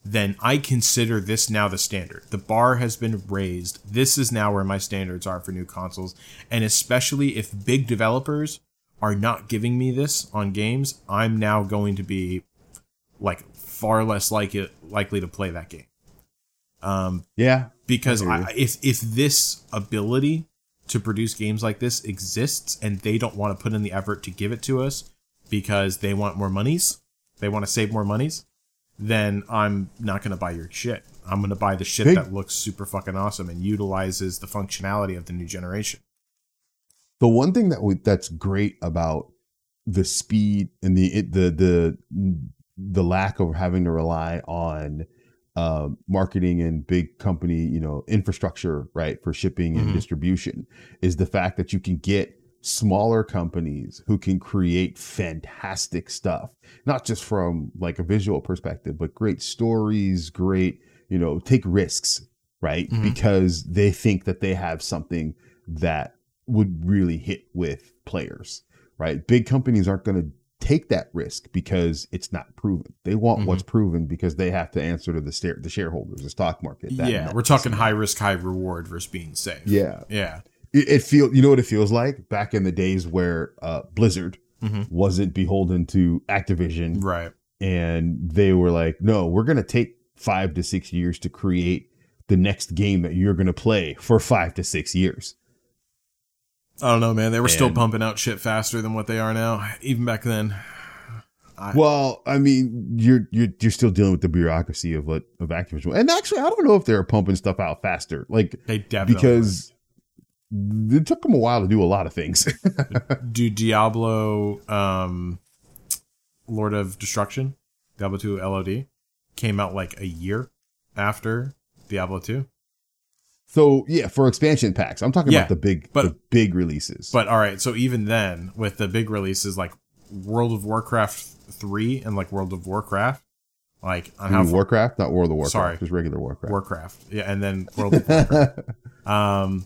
then I consider this now the standard. The bar has been raised. This is now where my standards are for new consoles. And especially if big developers are not giving me this on games, I'm now going to be like far less like it, likely to play that game. Um, Yeah. because I I, if if this ability to produce games like this exists and they don't want to put in the effort to give it to us because they want more monies, they want to save more monies, then I'm not going to buy your shit. I'm going to buy the shit Big- that looks super fucking awesome and utilizes the functionality of the new generation. The one thing that we, that's great about the speed and the it, the the the lack of having to rely on um, marketing and big company, you know, infrastructure, right, for shipping and Mhm. distribution, is the fact that you can get smaller companies who can create fantastic stuff, not just from like a visual perspective, but great stories, great, you know, take risks, right, Mhm. because they think that they have something that would really hit with players, right? Big companies aren't going to take that risk because it's not proven. They want Mhm. what's proven because they have to answer to the sta- the shareholders, the stock market. that- yeah, that- we're talking high risk, high reward versus being safe. Yeah, Yeah. it, it feel you know what it feels like back in the days where uh, Blizzard Mhm. wasn't beholden to Activision, Right. and they were like, "No, we're going to take five to six years to create the next game that you're going to play for five to six years." I don't know, man. They were still pumping out shit faster than what they are now, even back then. I- Well, I mean, you're you're you're still dealing with the bureaucracy of what of Activision, and actually, I don't know if they're pumping stuff out faster, like They definitely because it took them a while to do a lot of things. do Diablo um Lord of Destruction, Diablo 2 LOD came out like a year after Diablo 2. So yeah, for expansion packs, I'm talking Yeah, about the big but- the big releases. But all right, so even then with the big releases like World of Warcraft 3 and like World of Warcraft like on how Warcraft, not World of Warcraft, Sorry. just regular Warcraft. Warcraft. Yeah, and then World of Warcraft. um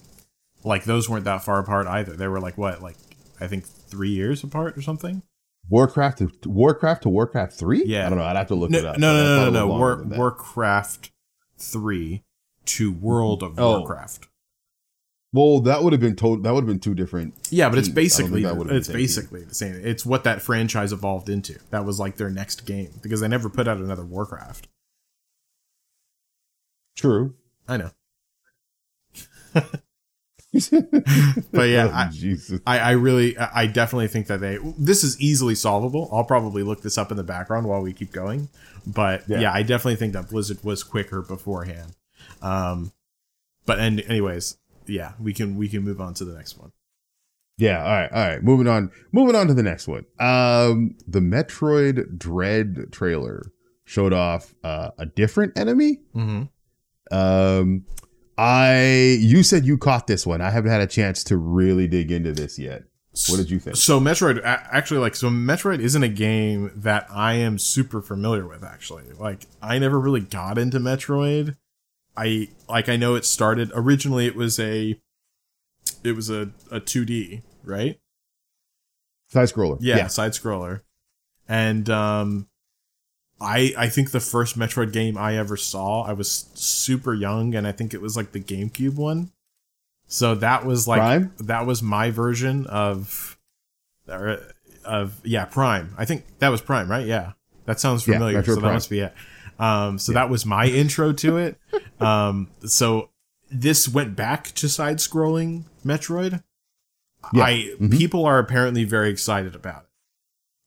like those weren't that far apart either. They were like what? Like I think 3 years apart or something. Warcraft to Warcraft to Warcraft three. Yeah. I don't know. I'd have to look No, it up. no, no, no, no, no. War. Warcraft 3 to World of Oh. Warcraft. Well, that would have been told. That would have been two different. Yeah, but it's teams. I basically that would have been it's same team. basically the same. It's what that franchise evolved into. That was like their next game because they never put out another Warcraft. True. I know. But yeah, Oh, I- Jesus. I, I really, I I definitely think that they. This is easily solvable. I'll probably look this up in the background while we keep going. But yeah, Yeah. I definitely think that Blizzard was quicker beforehand. Um, but and anyways, yeah, we can we can move on to the next one. Yeah. All right. All right. Moving on. Moving on to the next one. Um, the Metroid Dread trailer showed off uh, a different enemy. Mm-hmm. Um, I you said you caught this one. I haven't had a chance to really dig into this yet. What did you think? So Metroid, actually, like, so Metroid isn't a game that I am super familiar with. Actually, like, I never really got into Metroid. I like, I know it started originally. It was a, it was a a two D, right? Side scroller. Yeah, side scroller, and um, I I think the first Metroid game I ever saw, I was super young, and I think it was like the GameCube one. So that was like Prime? that was my version of of yeah Prime. I think that was Prime, right? Yeah, that sounds familiar. Metroid so that Prime. must be it. Um, so that was my intro to it. Um, so this went back to side scrolling Metroid. Yeah. I Mhm. people are apparently very excited about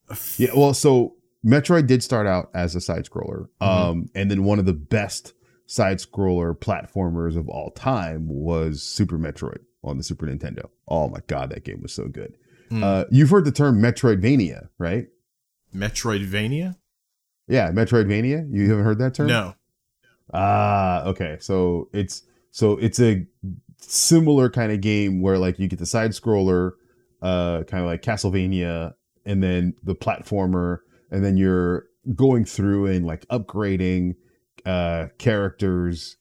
it. Yeah, well, so Metroid did start out as a side scroller, Mm-hmm. um, and then one of the best side scroller platformers of all time was Super Metroid on the Super Nintendo. Oh my god, that game was so good. Mm. Uh, you've heard the term Metroidvania, right? Metroidvania? Yeah, Metroidvania. You haven't heard that term? No. Ah, okay. So it's so it's a similar kind of game where like you get the side scroller, uh, kind of like Castlevania, and then the platformer, and then you're going through and like upgrading uh characters,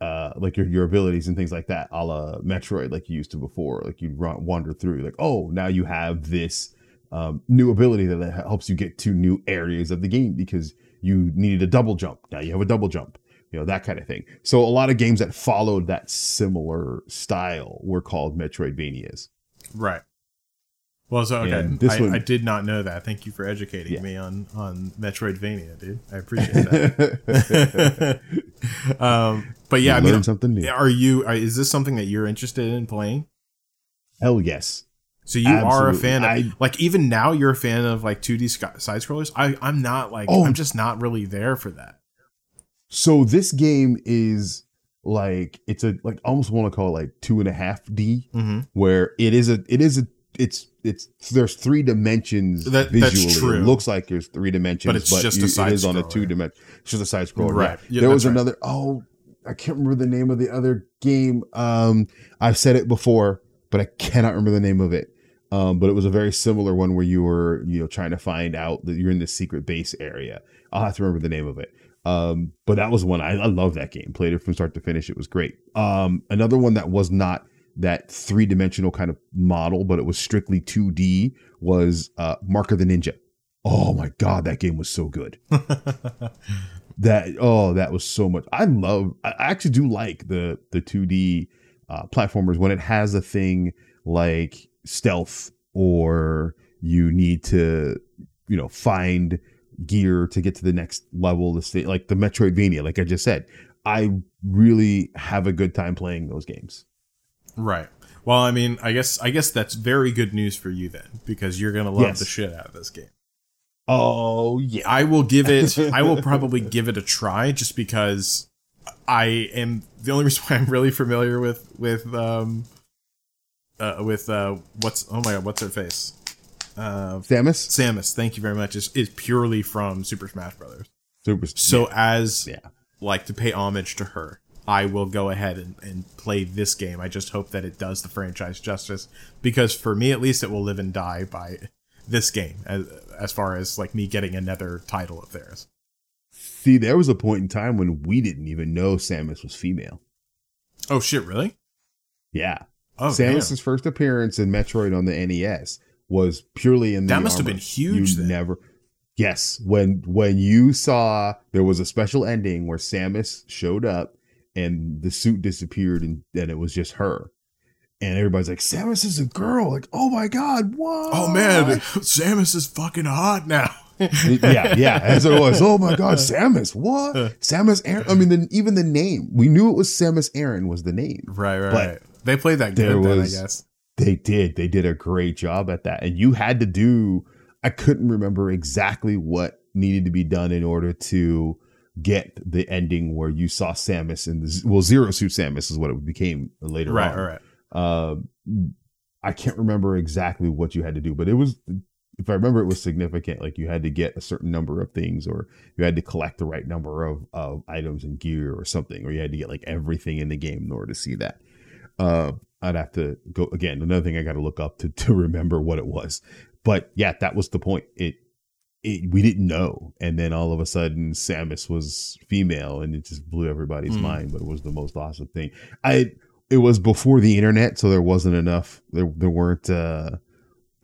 uh, like your your abilities and things like that, a la Metroid, like you used to before. Like you run wander through, like oh now you have this um, new ability that helps you get to new areas of the game because you needed a double jump. Now you have a double jump. You know that kind of thing. So a lot of games that followed that similar style were called Metroidvanias. Right. Well, so okay, this I, one- I did not know that. Thank you for educating Yeah. me on on Metroidvania, dude. I appreciate that. um, but yeah, I mean, something new. are you? Are, is this something that you're interested in playing? Hell yes. So you are a fan of I- like even now you're a fan of like 2D side scrollers. I I'm not like Oh. I'm just not really there for that. So this game is like it's a like almost want to call it like two and a half D, Mm-hmm. where it is a it is a it's it's there's three dimensions That- that's visually. true. It looks like there's three dimensions, But it's just a you- side it is on a two dimension. It's just a side scroller, Right. Yeah. There was that's right. another. Oh, I can't remember the name of the other game. Um, I've said it before, but I cannot remember the name of it. Um, but it was a very similar one where you were, you know, trying to find out that you're in the secret base area. I'll have to remember the name of it. Um, but that was one I, I love that game. Played it from start to finish. It was great. Um, another one that was not that three dimensional kind of model, but it was strictly 2D was uh, Mark of the Ninja. Oh my god, that game was so good. that oh, that was so much. I love. I actually do like the the 2D uh, platformers when it has a thing like stealth or you need to you know find gear to get to the next level the state like the metroidvania like i just said i really have a good time playing those games Right. Well, I mean, I guess I guess that's very good news for you then, because you're gonna love Yes. the shit out of this game. oh yeah I will give it. I will probably give it a try, just because I am the only reason why I'm really familiar with with um uh, with uh what's oh my god what's her face uh samus Samus. Thank you very much. Is is purely from Super Smash Brothers. super So as yeah like to pay homage to her, I will go ahead and, and play this game. I just hope that it does the franchise justice because for me at least it will live and die by this game as, as far as like me getting another title of theirs. See there was a point in time when we didn't even know samus was female. Oh shit, really? yeah. Oh, samus's first appearance in metroid on the nes was purely in the That must have been huge you then. never yes when when you saw there was a special ending where samus showed up and the suit disappeared and then it was just her. And everybody's like samus is a girl. Like oh my god what Oh man, Samus is fucking hot now. Yeah yeah as it was oh my god samus what samus Aran i mean the, even the name we knew it was samus Aran was the name right, right, But right. They played that good then, I guess. They did. They did a great job at that. And you had to do, I couldn't remember exactly what needed to be done in order to get the ending where you saw Samus in the, well, Zero Suit Samus is what it became later Right, on. right, right. Um, I can't remember exactly what you had to do, but it was, if I remember, it was significant. Like you had to get a certain number of things, or you had to collect the right number of, of items and gear, or something, or you had to get like everything in the game in order to see that. Uh, I'd have to go again. Another thing I got to look up to to remember what it was. But yeah, that was the point. It, it we didn't know, and then all of a sudden Samus was female, and it just blew everybody's Mm. mind. But it was the most awesome thing. I it was before the internet, so there wasn't enough. There there weren't uh,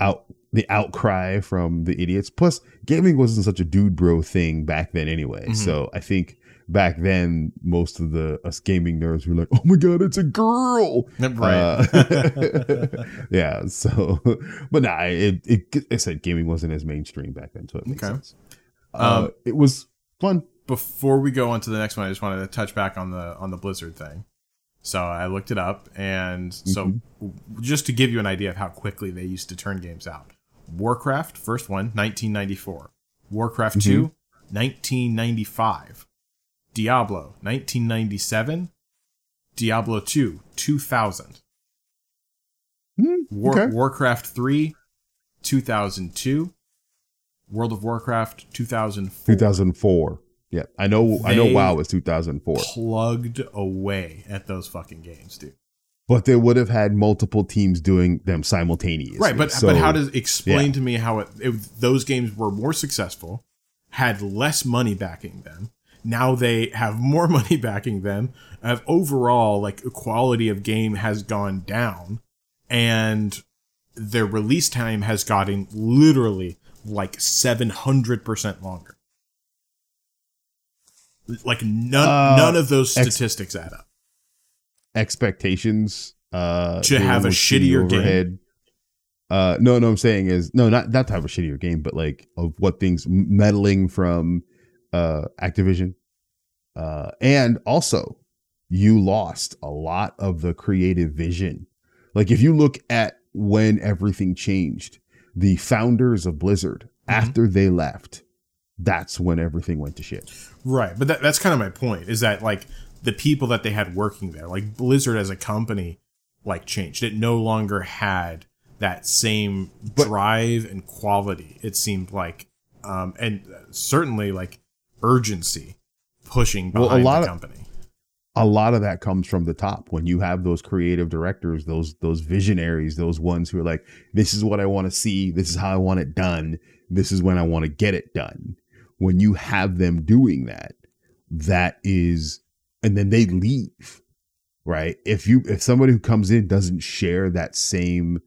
out the outcry from the idiots. Plus, gaming wasn't such a dude bro thing back then anyway. Mhm. So I think back then most of the us gaming nerds were like, "Oh my god, it's a girl!" Right. Uh, yeah. So, but nah, it, it I said gaming wasn't as mainstream back then, so it makes Okay. sense. Uh, Um, it was fun. before we go on to the next one, I just wanted to touch back on the on the Blizzard thing. So I looked it up, and so just to give you an idea of how quickly they used to turn games out, Warcraft first one 1994, Warcraft two 1995, Diablo 1997, Diablo two 2000, Hmm, War. Warcraft three 2002, World of Warcraft 2004. 2004. Yeah, I know. I know. WoW was 2004, plugged away at those fucking games, dude. But they would have had multiple teams doing them simultaneously. Right, but So- but how does explain yeah. to me how it, it those games were more successful, had less money backing them. Now they have more money backing them. Have overall like quality of game has gone down, and their release time has gotten literally like seven hundred percent longer. Like none Uh, none of those ex- statistics add up. Expectations uh To have a shittier game? uh no no i'm saying is no not not to have a shittier game but like of what things meddling from uh activision uh and also you lost a lot of the creative vision like if you look at when everything changed the founders of blizzard Mhm. after they left that's when everything went to shit Right, but that, that's kind of my point. Is that like the people that they had working there, like Blizzard as a company, like changed. It no longer had that same drive and quality. It seemed like, um, and certainly like urgency pushing Well, a behind lot the of- company. a lot of that comes from the top when you have those creative directors those those visionaries those ones who are like this is what i want to see this is how i want it done this is when i want to get it done when you have them doing that that is and then they leave right? If you if somebody who comes in doesn't share that same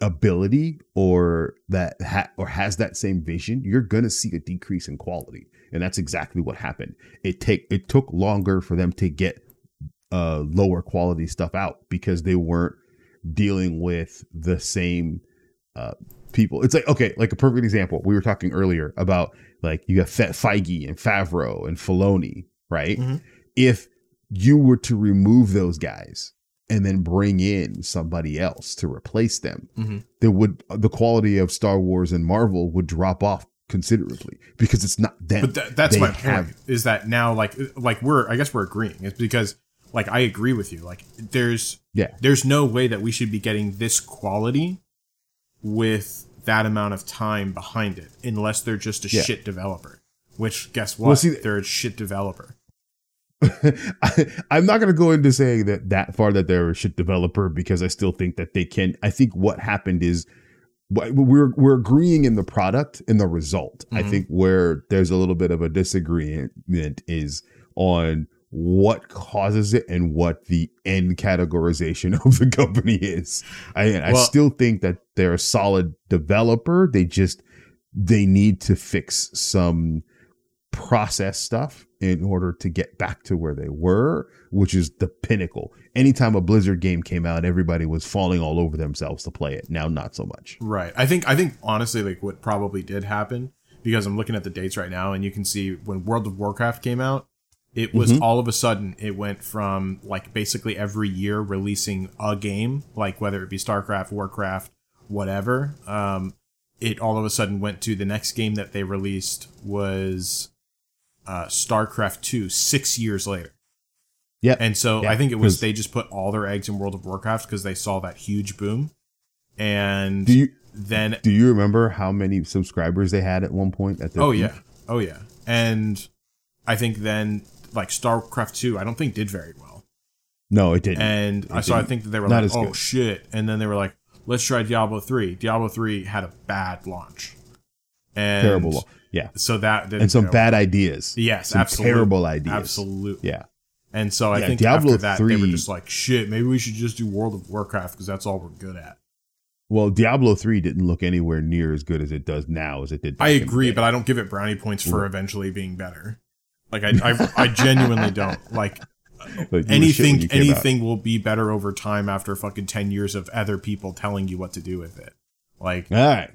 ability or that ha- or has that same vision you're going to see a decrease in quality. And that's exactly what happened. It take it took longer for them to get uh lower quality stuff out because they weren't dealing with the same uh people. It's like okay like a perfect example we were talking earlier about like you Fe- Feige and Favreau and Filoni right? Mhm. If you were to remove those guys and then bring in somebody else to replace them Mhm. there would the quality of Star Wars and Marvel would drop off considerably because it's not them But that, that's They my point. have- Is that now like like we're I guess we're agreeing. It's because like I agree with you. Like there's Yeah. there's no way that we should be getting this quality with that amount of time behind it unless they're just a Yeah. shit developer. Which guess what? Well, see- they're a shit developer. I, I'm not going to go into saying that that far that they're a shit developer because I still think that they can. I think what happened is we're we're agreeing in the product in the result. I Mhm. think where there's a little bit of a disagreement is on what causes it and what the end categorization of the company is. I I still think that they're a solid developer. They just they need to fix some process stuff in order to get back to where they were, which is the pinnacle. Anytime a Blizzard game came out, everybody was falling all over themselves to play it. Now, not so much. Right. I think I think honestly like what probably did happen because I'm looking at the dates right now and you can see when World of Warcraft came out, it was Mhm. all of a sudden it went from like basically every year releasing a game, like whether it be StarCraft, Warcraft, whatever. Um it all of a sudden went to the next game that they released was uh StarCraft 2 6 years later. Yeah. And so Yeah, I think it was they just put all their eggs in World of Warcraft because they saw that huge boom. And Do you then do you remember how many subscribers they had at one point at the oh peak? yeah oh yeah and i think then like starcraft 2 i don't think did very well No, it didn't. and i It so i didn't. think that they were Not like oh good. shit and then they were like let's try diablo 3 diablo 3 had a bad launch and Terrible. Yeah. so that And some bad ideas. yes some absolutely terrible ideas. absolutely Yeah. and so i Yeah, think Diablo after that they were just like shit maybe we should just do world of warcraft because that's all we're good at Well, Diablo 3 didn't look anywhere near as good as it does now as it did. I back in the agree, but I don't give it brownie points for eventually being better. Like I, I, I genuinely don't. Like Like, you were shit when anything, out. anything will be better over time after fucking ten years of other people telling you what to do with it. Like, All right.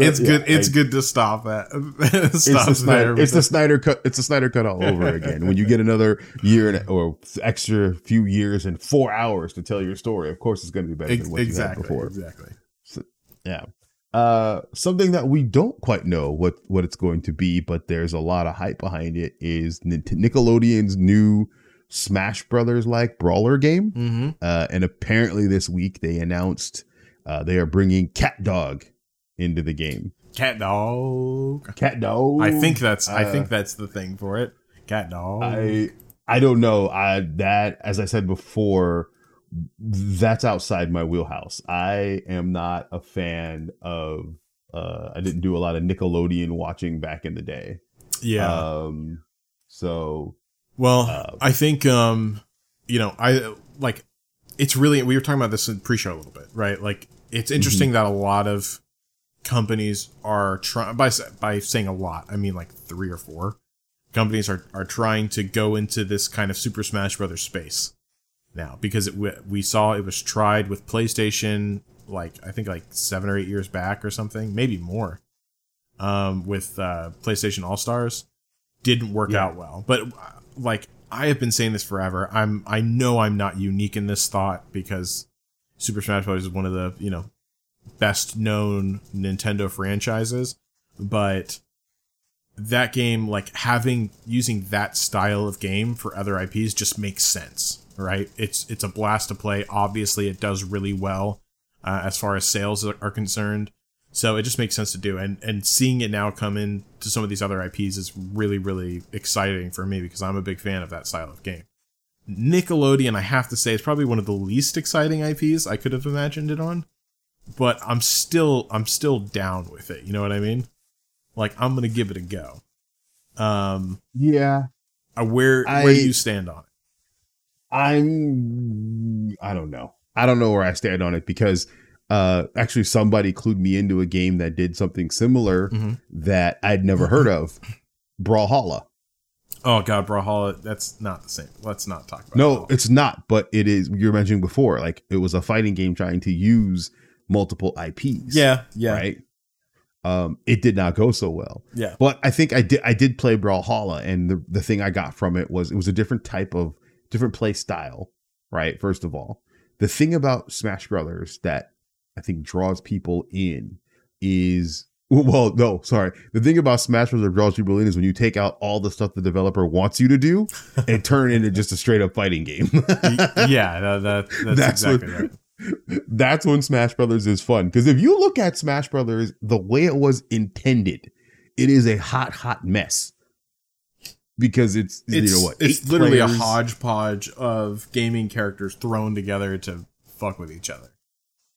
It's yeah, good. It's I- good to stop that. it It's the. Snyder, it's the Snyder cut. It's the Snyder cut all over again. When you get another year and, or extra few years and four hours to tell your story, of course it's going to be better Ex- than what you had before. Exactly. Yeah. Uh, something that we don't quite know what what it's going to be, but there's a lot of hype behind it. Is Nickelodeon's new Smash Brothers like brawler game? Mm-hmm. Uh, and apparently this week they announced uh, they are bringing Cat Dog into the game. Cat dog. Cat Dog. I think that's. I Uh, think that's the thing for it. Cat dog. I I don't know. I that as I said before, that's outside my wheelhouse. I am not a fan of. Uh, I didn't do a lot of Nickelodeon watching back in the day. yeah. Um. So Well, Uh, I think um, you know, I like it's really we were talking about this in pre-show a little bit, right? Like it's interesting Mm-hmm. that a lot of companies are trying by by saying a lot. I mean like three or four companies are are trying to go into this kind of Super Smash Brothers space now because it we saw it was tried with PlayStation like I think like seven or eight years back or something, maybe more. Um, with uh, PlayStation All Stars, didn't work yeah. out well. But like I have been saying this forever. I'm I know I'm not unique in this thought because Super Smash Bros. is one of the you know best known Nintendo franchises, but that game like having using that style of game for other IPs just makes sense, right? It's it's a blast to play. Obviously, it does really well uh, as far as sales are concerned. So it just makes sense to do, and and seeing it now come in to some of these other IPs is really really exciting for me because I'm a big fan of that style of game. Nickelodeon, I have to say, is probably one of the least exciting IPs I could have imagined it on, but I'm still I'm still down with it. You know what I mean? Like I'm gonna give it a go. Um, yeah. Uh, where I, where do you stand on it? I'm I don't know. I don't know where I stand on it because uh, actually somebody clued me into a game that did something similar mm-hmm. that I'd never heard of, Brawlhalla. Oh God, Brawlhalla. That's not the same. Let's not talk about. No, it's not. But it is. You were mentioning before, like it was a fighting game trying to use multiple IPs. Yeah, yeah. Right. Um, it did not go so well. Yeah. But I think I did. I did play Brawlhalla, and the the thing I got from it was it was a different type of different play style. Right. First of all, the thing about Smash Brothers that I think draws people in is well, no, sorry. The thing about Smash Bros. that draws people in is when you take out all the stuff the developer wants you to do and turn it into just a straight up fighting game. yeah, that, that, that's, that's, exactly right. That's when Smash Brothers is fun. Because if you look at Smash Brothers the way it was intended, it is a hot, hot mess. Because it's, it's you know what? It's literally players. a hodgepodge of gaming characters thrown together to fuck with each other.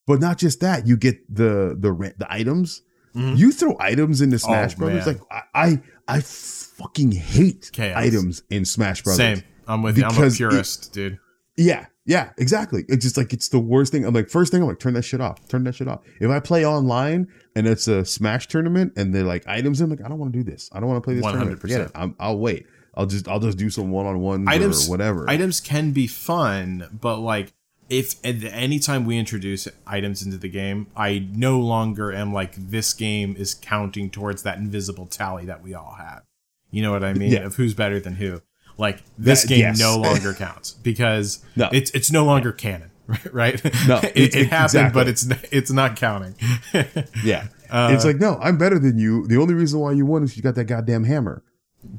But not just that, you get the the the items. Mm-hmm. You throw items into Smash oh, Brothers, man. like I, I I fucking hate Chaos. items in Smash Brothers. Same, I'm with you. I'm a purist, it, dude. Yeah, yeah, exactly. It's just like it's the worst thing. I'm like, first thing, I'm like, turn that shit off. Turn that shit off. If I play online and it's a Smash tournament and they're like items, I'm like, I don't want to do this. I don't want to play this 100%. tournament. Forget it. I'm, I'll wait. I'll just I'll just do some one on one items or whatever. Items can be fun, but like if at any time we introduce items into the game, I no longer am like this game is counting towards that invisible tally that we all have. You know what I mean? Yeah. Of who's better than who. Like this that, game yes. no longer counts because no. it's it's no longer canon, right? No, it, it, happened, exactly. but it's it's not counting. yeah, uh, it's like no, I'm better than you. The only reason why you won is you got that goddamn hammer.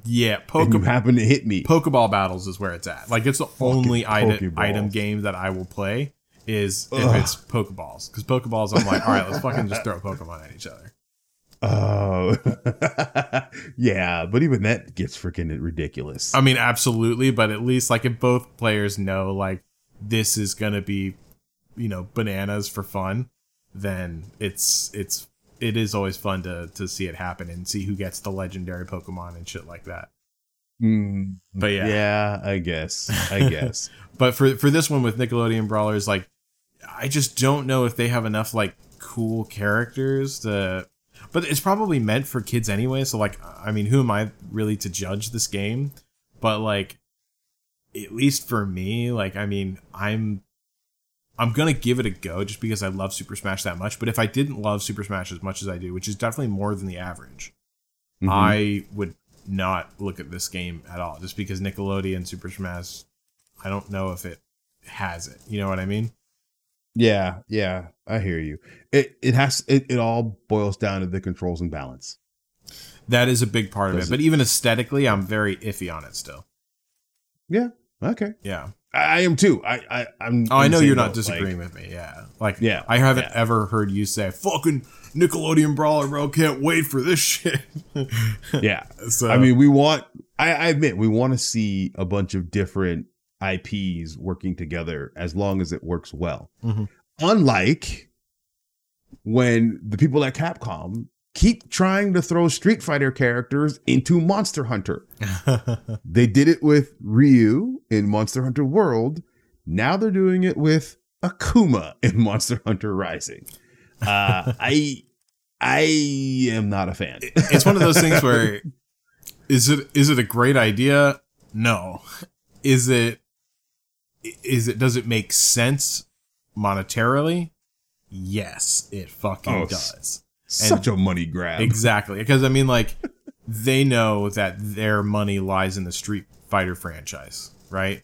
Yeah, Poke- you happen to hit me. Pokeball battles is where it's at. Like it's the Fucking only item, item game that I will play is Ugh. if it's Pokeballs. Because Pokeballs, I'm like, all right, let's fucking just throw Pokemon at each other. Oh, yeah, but even that gets freaking ridiculous. I mean, absolutely, but at least like if both players know like this is gonna be, you know, bananas for fun, then it's it's it is always fun to to see it happen and see who gets the legendary Pokemon and shit like that. Mm, but yeah, yeah, I guess, I guess. but for for this one with Nickelodeon Brawlers, like, I just don't know if they have enough like cool characters to. But it's probably meant for kids anyway. So like, I mean, who am I really to judge this game? But like, at least for me, like, I mean, I'm I'm gonna give it a go just because I love Super Smash that much. But if I didn't love Super Smash as much as I do, which is definitely more than the average, mm-hmm. I would not look at this game at all. Just because Nickelodeon Super Smash, I don't know if it has it. You know what I mean? Yeah, yeah, I hear you. It it has it, it all boils down to the controls and balance. That is a big part Does of it. it. But even aesthetically, I'm very iffy on it still. Yeah. Okay. Yeah. I am too. I, I I'm. Oh, I know you're not disagreeing like, with me. Yeah, like yeah, I haven't yeah. ever heard you say "fucking Nickelodeon brawler, bro." Can't wait for this shit. yeah. So I mean, we want. I, I admit we want to see a bunch of different IPs working together as long as it works well. Mm-hmm. Unlike when the people at Capcom keep trying to throw Street Fighter characters into Monster Hunter. they did it with Ryu in Monster Hunter World. Now they're doing it with Akuma in Monster Hunter Rising. Uh, I I am not a fan. it's one of those things where is it is it a great idea? No. Is it is it does it make sense monetarily? Yes, it fucking Oh, does. Such a money grab. Exactly. Because I mean like they know that their money lies in the Street Fighter franchise, right?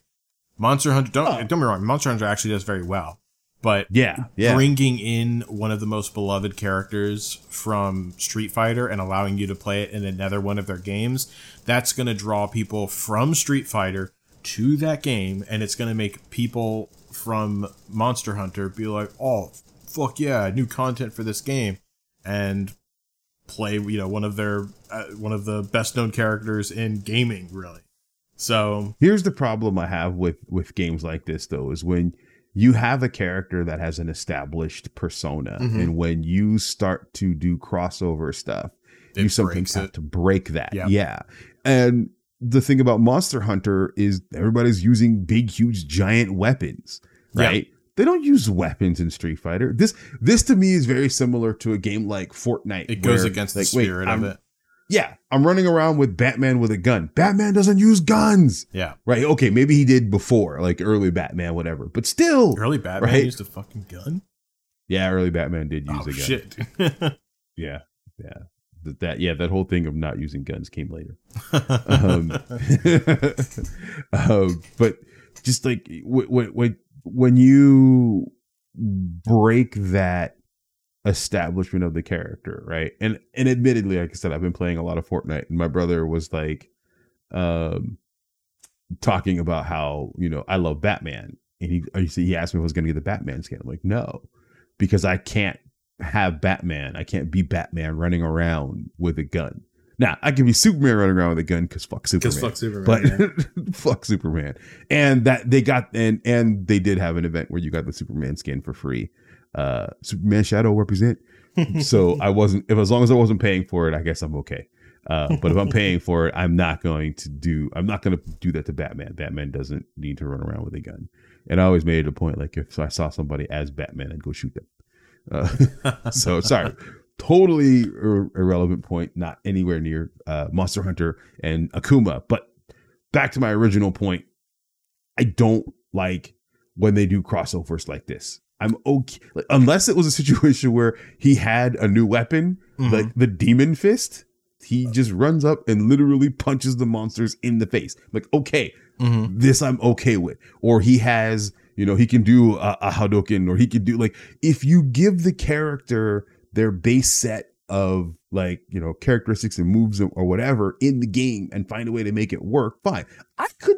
Monster Hunter don't Oh. don't me wrong, Monster Hunter actually does very well. But yeah, yeah. bringing in one of the most beloved characters from Street Fighter and allowing you to play it in another one of their games, that's going to draw people from Street Fighter to that game, and it's going to make people from Monster Hunter be like, "Oh, fuck yeah, new content for this game," and play, you know, one of their uh, one of the best known characters in gaming, really. So Here's the problem I have with with games like this though is when you have a character that has an established persona Mhm. and when you start to do crossover stuff you sometimes have to break that Yeah. yeah and the thing about monster hunter is everybody's using big huge giant weapons right they don't use weapons in street fighter this this to me is very similar to a game like fortnite it goes against the like, wait, spirit I'm- of it. yeah i'm running around with batman with a gun batman doesn't use guns Yeah, Right. Okay. Maybe he did before, like early Batman, whatever. But still, early Batman Right. used a fucking gun. yeah, early Batman did use Oh a gun. shit! Yeah. Yeah. That, that yeah, that whole thing of not using guns came later. Um, um, but just like when when when you break that establishment of the character, right? And and admittedly, like I said, I've been playing a lot of Fortnite, and my brother was like, um, talking about how you know I love Batman, and he he he asked me if I was going to get the Batman skin. I'm like, no, because I can't have Batman. I can't be Batman running around with a gun. Now I can be Superman running around with a gun because fuck Superman. Because fuck Superman. but yeah. fuck Superman. And that they got and and they did have an event where you got the Superman skin for free. Uh Superman Shadow represent. so I wasn't if as long as I wasn't paying for it, I guess I'm okay. Uh, but if I'm paying for it, I'm not going to do. I'm not going to do that to Batman. Batman doesn't need to run around with a gun. And I always made it a point, like if I saw somebody as Batman, I'd go shoot them. Uh, so sorry, totally ir- irrelevant point. Not anywhere near uh, Monster Hunter and Akuma. But back to my original point, I don't like when they do crossovers like this. I'm okay like, unless it was a situation where he had a new weapon, Mhm. like the Demon Fist. He just runs up and literally punches the monsters in the face. Like, okay, Mhm. this I'm okay with. Or he has, you know, he can do a, a Hadouken, or he can do like if you give the character their base set of like you know characteristics and moves or, whatever in the game and find a way to make it work. Fine, I could.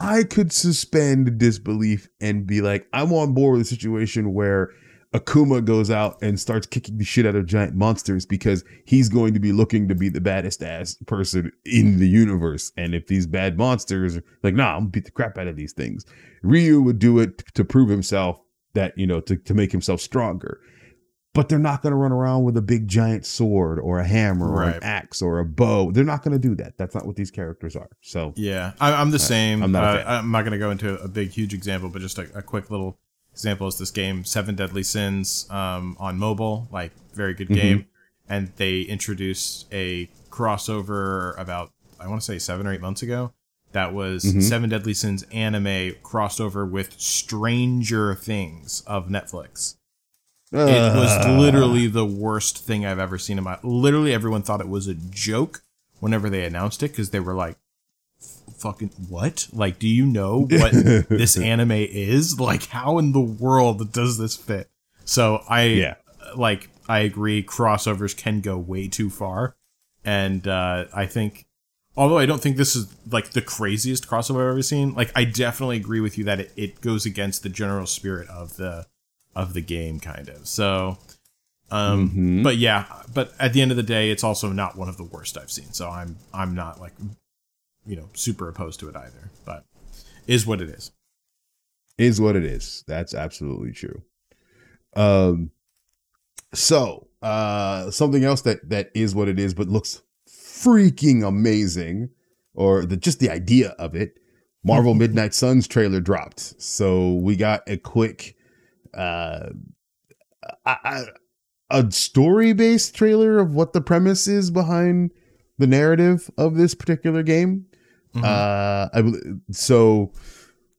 I could suspend disbelief and be like, I'm on board with a situation where Akuma goes out and starts kicking the shit out of giant monsters because he's going to be looking to be the baddest ass person in the universe. And if these bad monsters like, nah, I'm gonna beat the crap out of these things. Ryu would do it to prove himself that, you know, to, to make himself stronger. But they're not going to run around with a big giant sword or a hammer or an axe or a bow. They're not going to do that. That's not what these characters are. So, Yeah, I, I'm the same. I'm not uh. I'm not going to go into a big, huge example, but just a, a quick little example is this game, Seven Deadly Sins, um, on mobile. Like, very good Mhm. game. And they introduced a crossover about, I want to say, seven or eight months ago. That was Mhm. Seven Deadly Sins anime crossed over with Stranger Things of Netflix. It was Uh, literally the worst thing I've ever seen in my. Literally, everyone thought it was a joke whenever they announced it because they were like, "Fucking what? Like, do you know what this anime is? Like, how in the world does this fit?" So I, Yeah. like, I agree. Crossovers can go way too far, and uh, I think, although I don't think this is like the craziest crossover I've ever seen, like, I definitely agree with you that it, it goes against the general spirit of the of the game, kind of. So, um, Mhm. but yeah, but at the end of the day, it's also not one of the worst I've seen. So I'm I'm not like you know super opposed to it either. But is what it is. is what it is. That's absolutely true. Um, so uh, something else that that is what it is, but looks freaking amazing, or the just the idea of it. Marvel Midnight Suns trailer dropped, so we got a quick. Uh, I, I a story based trailer of what the premise is behind the narrative of this particular game. Mhm. Uh, I so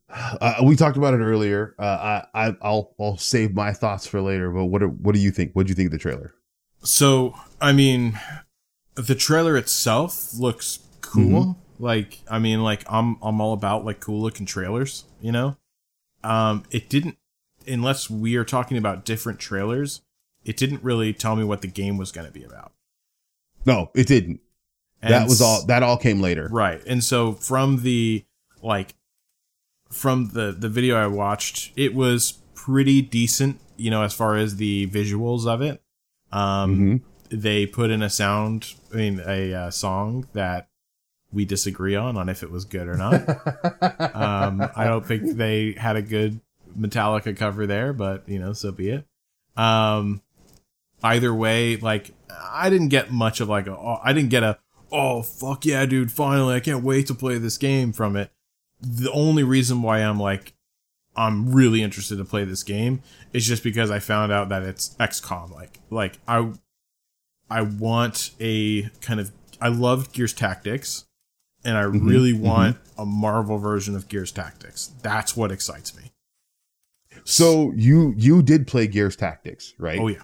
uh, we talked about it earlier. Uh, I, I I'll I'll save my thoughts for later. But what do- what do you think? What do you think of the trailer? So, I mean, the trailer itself looks cool. Like, I mean, like I'm I'm all about like cool looking trailers, you know? Um it didn't unless we are talking about different trailers, it didn't really tell me what the game was going to be about. No, it didn't. And that was all. That all came later. Right. And so from the like from the the video I watched, it was pretty decent, you know, as far as the visuals of it. Um Mhm. they put in a sound, I mean a uh, song that we disagree on on if it was good or not. um I don't think they had a good Metallica cover there, but you know, so be it. Um either way, like I didn't get much of like a oh, I didn't get a oh fuck yeah dude finally I can't wait to play this game from it. The only reason why I'm like I'm really interested to play this game is just because I found out that it's XCOM like like I I want a kind of I loved Gears Tactics and I really want a Marvel version of Gears Tactics. That's what excites me. So you you did play Gears Tactics, right? Oh yeah.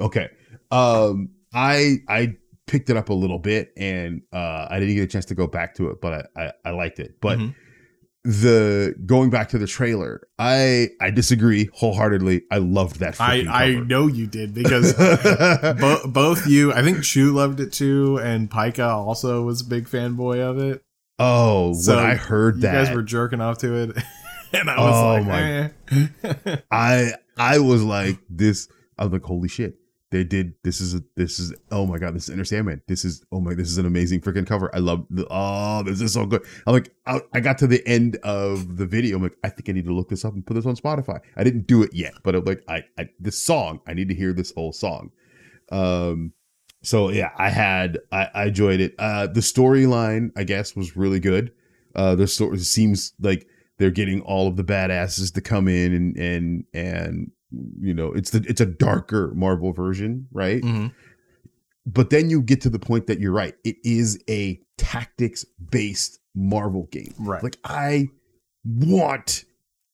Okay. Um, I I picked it up a little bit, and uh, I didn't get a chance to go back to it, but I I, I liked it. But Mhm. the going back to the trailer, I I disagree wholeheartedly. I loved that. I freaking I know you did because bo- both you, I think Chu loved it too, and Pika also was a big fanboy of it. oh, So when I heard You that, guys were jerking off to it, and I was Oh like, my- eh. I I was like this. I was like, holy shit! They did. This is a, this is. Oh my god! This is Sandman. This is. Oh my. This is an amazing freaking cover. I love. The, oh, this is so good. I'm like, I, I got to the end of the video. I'm like, I think I need to look this up and put this on Spotify. I didn't do it yet, but I'm like, I, I this song. I need to hear this whole song. Um. So yeah, I had. I, I enjoyed it. Uh, the storyline, I guess, was really good. Uh, the story seems like they're getting all of the badasses to come in and and and you know it's the it's a darker marvel version right Mhm. but then you get to the point that you're right it is a tactics based marvel game right. like i want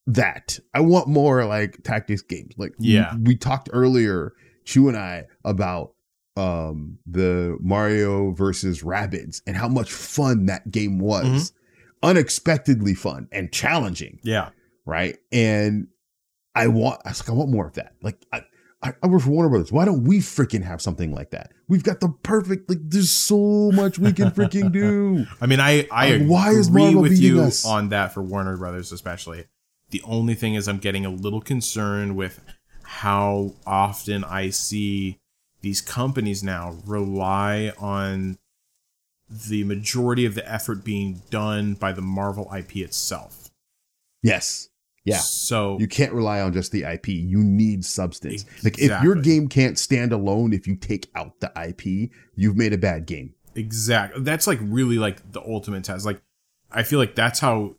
that i want more like tactics games like we- Yeah. we, talked earlier chu and i about um the mario versus rabbids and how much fun that game was Mm-hmm. Unexpectedly fun and challenging yeah, right? And I want, I was like, I want more of that. Like, I, I, I work for Warner Brothers. Why don't we freaking have something like that? We've got the perfect, like, there's so much we can freaking do. I mean, I I Like, why is agree Marvel with you us? on that for Warner Brothers, especially. The only thing is, I'm getting a little concerned with how often I see these companies now rely on the majority of the effort being done by the Marvel IP itself. Yes. Yeah. So You can't rely on just the IP. You need substance. Like, if your game can't stand alone, if you take out the IP, you've made a bad game. exact that's like really like the ultimate test. Like I feel like that's how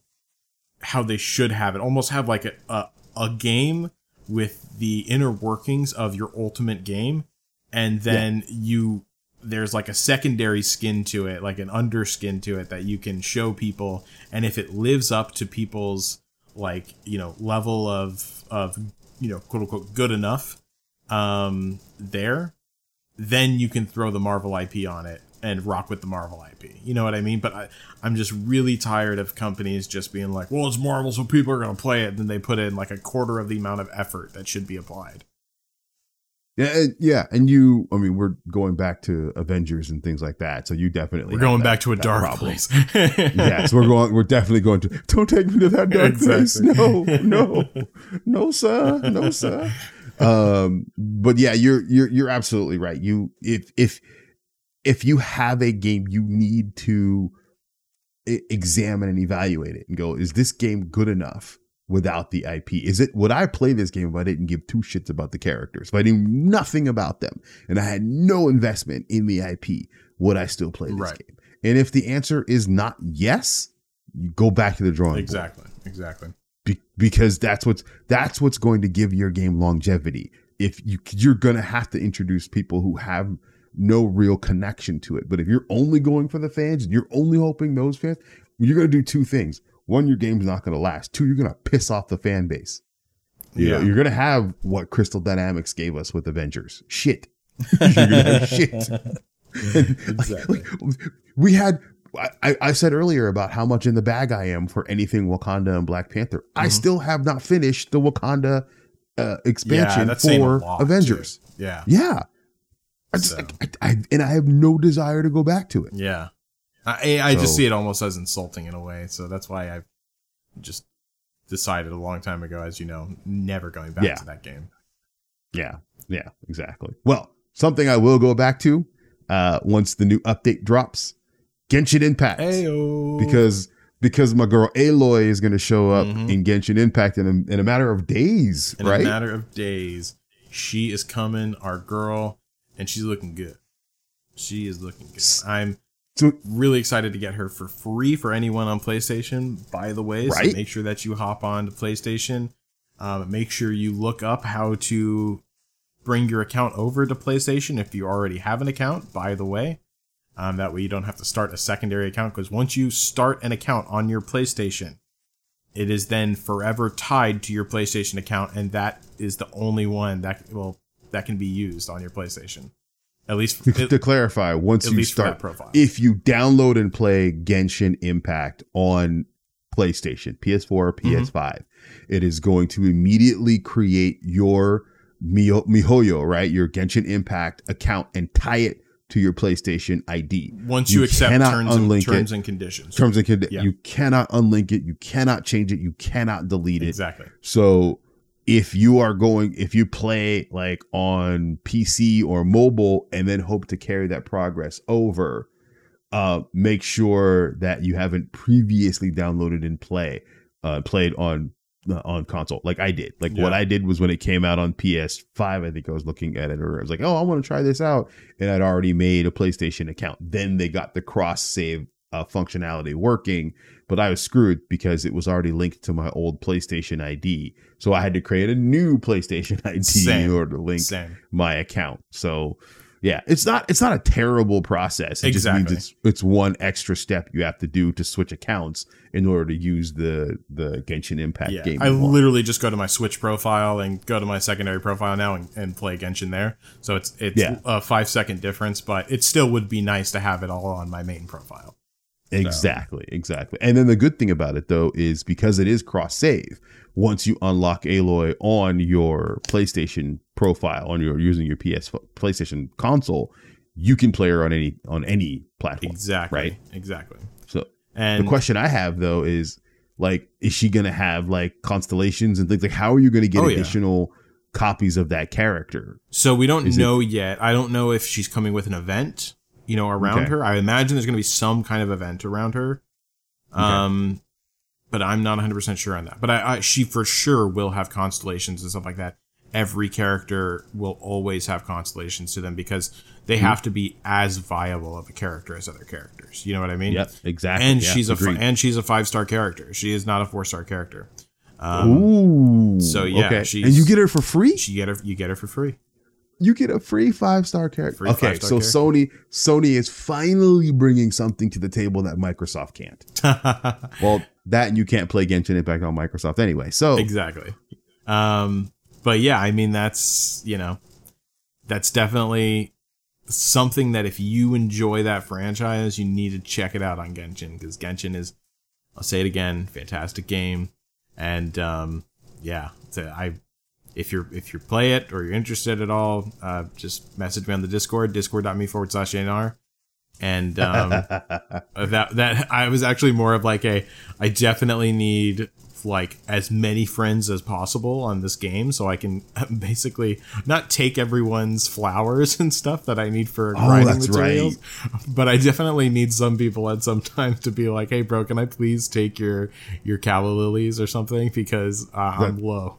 how they should have it. Almost have like a a, a game with the inner workings of your ultimate game and then you there's like a secondary skin to it, like an underskin to it that you can show people and if it lives up to people's like, you know, level of of you know, quote unquote good enough um there, then you can throw the Marvel IP on it and rock with the Marvel IP. You know what I mean? But I, I'm just really tired of companies just being like, well, it's Marvel, so people are going to play it. And then they put in like a quarter of the amount of effort that should be applied. Yeah, and, yeah, and you. I mean, we're going back to Avengers and things like that. So you definitely We're going that- back to a dark problem. place. yes, we're going. We're definitely going to. Don't take me to that dark place. No, no, no, sir, no, sir. Um, but yeah, you're you're you're absolutely right. You if if if you have a game, you need to examine and evaluate it and go, is this game good enough without the IP? Is it would I play this game if I didn't give two shits about the characters? If I knew nothing about them and I had no investment in the IP, would I still play this Right. game? And if the answer is not yes, you go back to the drawing board exactly. Exactly. be- because that's what's that's what's going to give your game longevity if you you're gonna have to introduce people who have no real connection to it. But if you're only going for the fans and you're only hoping those fans, you're gonna do two things. One, your game's not gonna last. Two, you're gonna piss off the fan base. You know, Yeah. you're gonna have what Crystal Dynamics gave us with Avengers. Shit. you're gonna have shit. Like, Exactly. like, we had I, I said earlier about how much in the bag I am for anything Wakanda and Black Panther. I Mhm. still have not finished the Wakanda uh, expansion a for Avengers. too. Yeah. Yeah. I just, So. I, I, and I have no desire to go back to it. Yeah. I, I just see it almost as insulting in a way. So that's why I've just decided a long time ago, as you know, never going back Yeah. to that game. Yeah, yeah, exactly. Well, something I will go back to uh, once the new update drops, Genshin Impact, Ayo. because because my girl Aloy is going to show up Mhm. in Genshin Impact in a, in a matter of days, in right? a matter of days, she is coming, our girl, and she's looking good. She is looking good. I'm so really excited to get her for free for anyone on PlayStation. By the way, Right. so make sure that you hop on to PlayStation. Um, make sure you look up how to bring your account over to PlayStation if you already have an account. By the way, um, that way you don't have to start a secondary account because once you start an account on your PlayStation, it is then forever tied to your PlayStation account, and that is the only one that well that can be used on your PlayStation. At least, to, at, to clarify, once you least for that start, profile. if you download and play Genshin Impact on PlayStation, PS4, or Mm-hmm. PS5, it is going to immediately create your Miho- Mihoyo, right? Your Genshin Impact account and tie it to your PlayStation ID. once you, you accept terms and, terms and conditions. Terms and condi- Yeah. you cannot unlink it, you cannot change it, you cannot delete it. Exactly. So if you are going, if you play like on PC or mobile and then hope to carry that progress over, uh, make sure that you haven't previously downloaded and play, uh, played on uh, on console like I did. Like what I did was when it came out on PS5, I think I was looking at it or I was like, oh, I want to try this out, and I'd already made a PlayStation account. Then they got the cross save uh, functionality working, but I was screwed because it was already linked to my old PlayStation ID. So I had to create a new PlayStation ID in order to link Same. my account. So yeah, it's not it's not a terrible process. It Exactly. just means it's it's one extra step you have to do to switch accounts in order to use the the Genshin Impact Yeah. game. I want. literally just go to my Switch profile and go to my secondary profile now and, and play Genshin there. So it's it's Yeah. a five second difference, but it still would be nice to have it all on my main profile. Exactly, exactly. And then the good thing about it though is because it is cross save, once you unlock Aloy on your PlayStation profile on your using your PS PlayStation console, you can play her on any on any platform. Exactly. Right. Exactly. So And the question I have though is like, is she gonna have like constellations and things like how are you gonna get Oh, yeah. additional copies of that character? So we don't Is it- know yet. I don't know if she's coming with an event, you know, around Okay. her. I imagine there's going to be some kind of event around her. Um, but I'm not 100% sure on that. But I, I, she for sure will have constellations and stuff like that. Every character will always have constellations to them because they Mm-hmm. have to be as viable of a character as other characters. You know what I mean? Yep, exactly. And Yeah, she's a fi- and she's a five star character. She is not a four star character. Um, Ooh. so, yeah, okay. and you get her for free. she get her you get her for free. You get a free five star character. Free okay, five-star so character. Sony Sony is finally bringing something to the table that Microsoft can't. Well, that and you can't play Genshin Impact on Microsoft anyway. So exactly um but yeah i mean that's you know that's definitely something that if you enjoy that franchise you need to check it out on genshin because genshin is i'll say it again fantastic game and um yeah so i if you're if you play it or you're interested at all uh just message me on the discord discord.me forward slash nr and um that that I was actually more of like a I definitely need like as many friends as possible on this game so I can basically not take everyone's flowers and stuff that I need for Oh, grinding materials but I definitely need some people at some time to be like hey bro can I please take your your calla lilies or something because uh, I'm low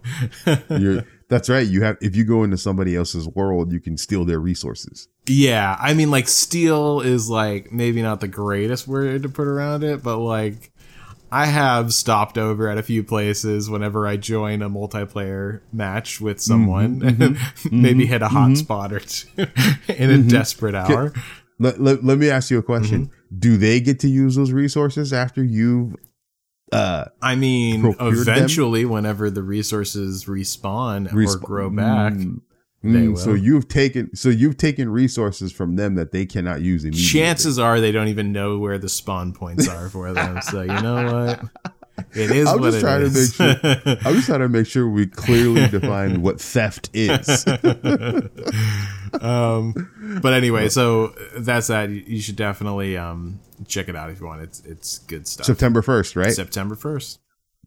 that's right. You have if you go into somebody else's world, you can steal their resources. Yeah, I mean, like, steal is like maybe not the greatest word to put around it, but like, I have stopped over at a few places whenever I join a multiplayer match with someone, Mm-hmm. maybe hit a hot spot or two in a desperate hour. Let, let, let me ask you a question. Mm-hmm. Do they get to use those resources after you've uh I mean, Procured them? eventually, whenever the resources respawn or grow back, Mm, so you've taken so you've taken resources from them that they cannot use immediately. chances are they don't even know where the spawn points are for them. So you know what? It is I'm what just it trying to make sure- I'm just trying to make sure we clearly define what theft is. um, but anyway, so that's that. You should definitely um, check it out if you want. It's it's good stuff. September 1st, right? September first.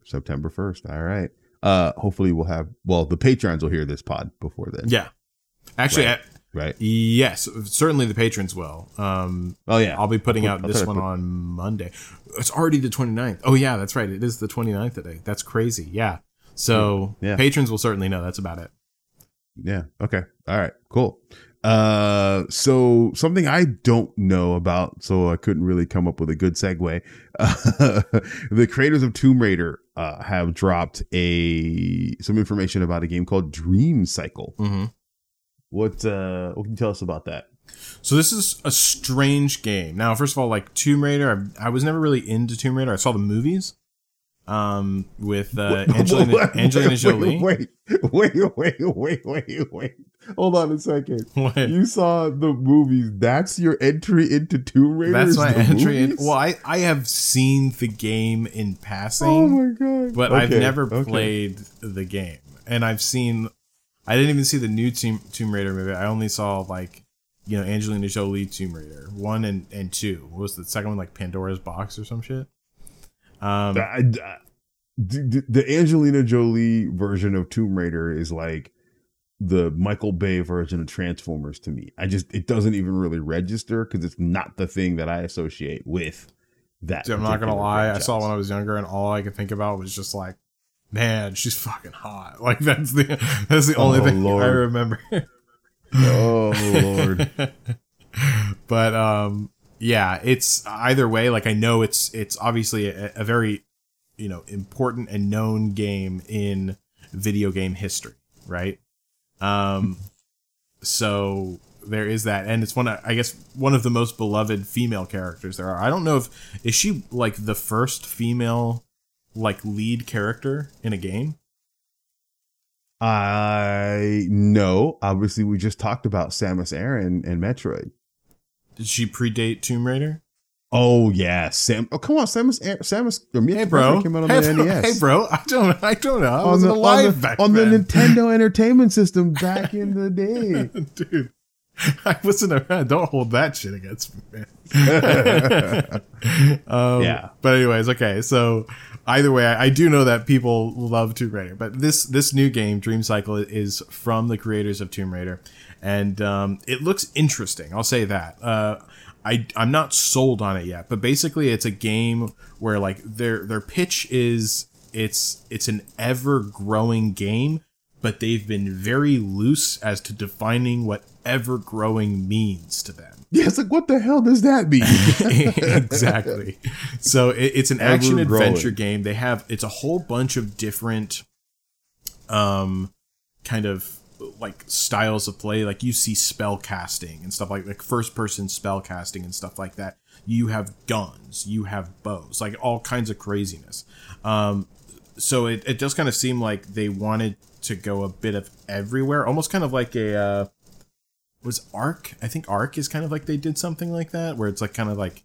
September 1st. All right. Uh hopefully we'll have well the patrons will hear this pod before then. Yeah, actually, Right. I- Right. yes, certainly the patrons will. Um, Oh yeah. I'll be putting I'll out put- this I'll one put- on Monday. It's already the 29th. Oh yeah, that's right. It is the 29th today. That's crazy. Yeah. So Yeah. patrons will certainly know. That's about it. Yeah. Okay. All right. Cool. Uh, so something I don't know about, so I couldn't really come up with a good segue. Uh, the creators of Tomb Raider uh, have dropped a some information about a game called Dreamcycle. hmm What uh, what can you tell us about that? So this is a strange game. Now, first of all, like Tomb Raider, I, I was never really into Tomb Raider. I saw the movies, um, with uh, Angelina, Angelina wait, Jolie. Wait, wait, wait, wait, wait, wait. Hold on a second. What? You saw the movies. That's your entry into Tomb Raider. That's my entry. In, well, I, I have seen the game in passing. Oh my god! but I've never okay. played the game. And I've seen, I didn't even see the new Tomb, Tomb Raider movie. I only saw like, you know, Angelina Jolie Tomb Raider one and and two. What was the second one like Pandora's Box or some shit? Um, the, the Angelina Jolie version of Tomb Raider is like the Michael Bay version of Transformers to me. I just it doesn't even really register because it's not the thing that I associate with that. dude, I'm not gonna lie. I saw franchise. when I was younger, and all I could think about was just like, man, she's fucking hot. Like that's the that's the only Oh, thing Lord. I remember. Oh lord! but um yeah it's either way like i know it's it's obviously a, a very you know important and known game in video game history right um so there is that and it's one of, i guess one of the most beloved female characters there are i don't know if is she like the first female like lead character in a game I know. Obviously, we just talked about Samus Aran and Metroid. did she predate tomb raider Oh yeah, Sam. Oh come on, Samus. Samus. or hey bro came out on hey, the bro. NES. hey bro i don't i don't know i on wasn't the, alive on the, back on then. the Nintendo Entertainment System back in the day. Dude, I wasn't around. Don't hold that shit against me, man. um, Yeah. But anyways, okay. So either way, I, I do know that people love Tomb Raider, but this this new game, Dreamcycle, is from the creators of Tomb Raider, and um, it looks interesting. I'll say that. Uh, I I'm not sold on it yet, but basically, it's a game where like their their pitch is it's it's an ever growing game but they've been very loose as to defining what ever growing means to them. Yeah, it's like, what the hell does that mean? exactly. So it, it's an action adventure game. They have it's a whole bunch of different, um, kind of like styles of play. Like you see spell casting and stuff like like first person spell casting and stuff like that. You have guns. You have bows. Like all kinds of craziness. Um, so it, it does kind of seem like they wanted to go a bit of everywhere, almost kind of like a uh, was ARK. I think ARK is kind of like they did something like that, where it's like kind of like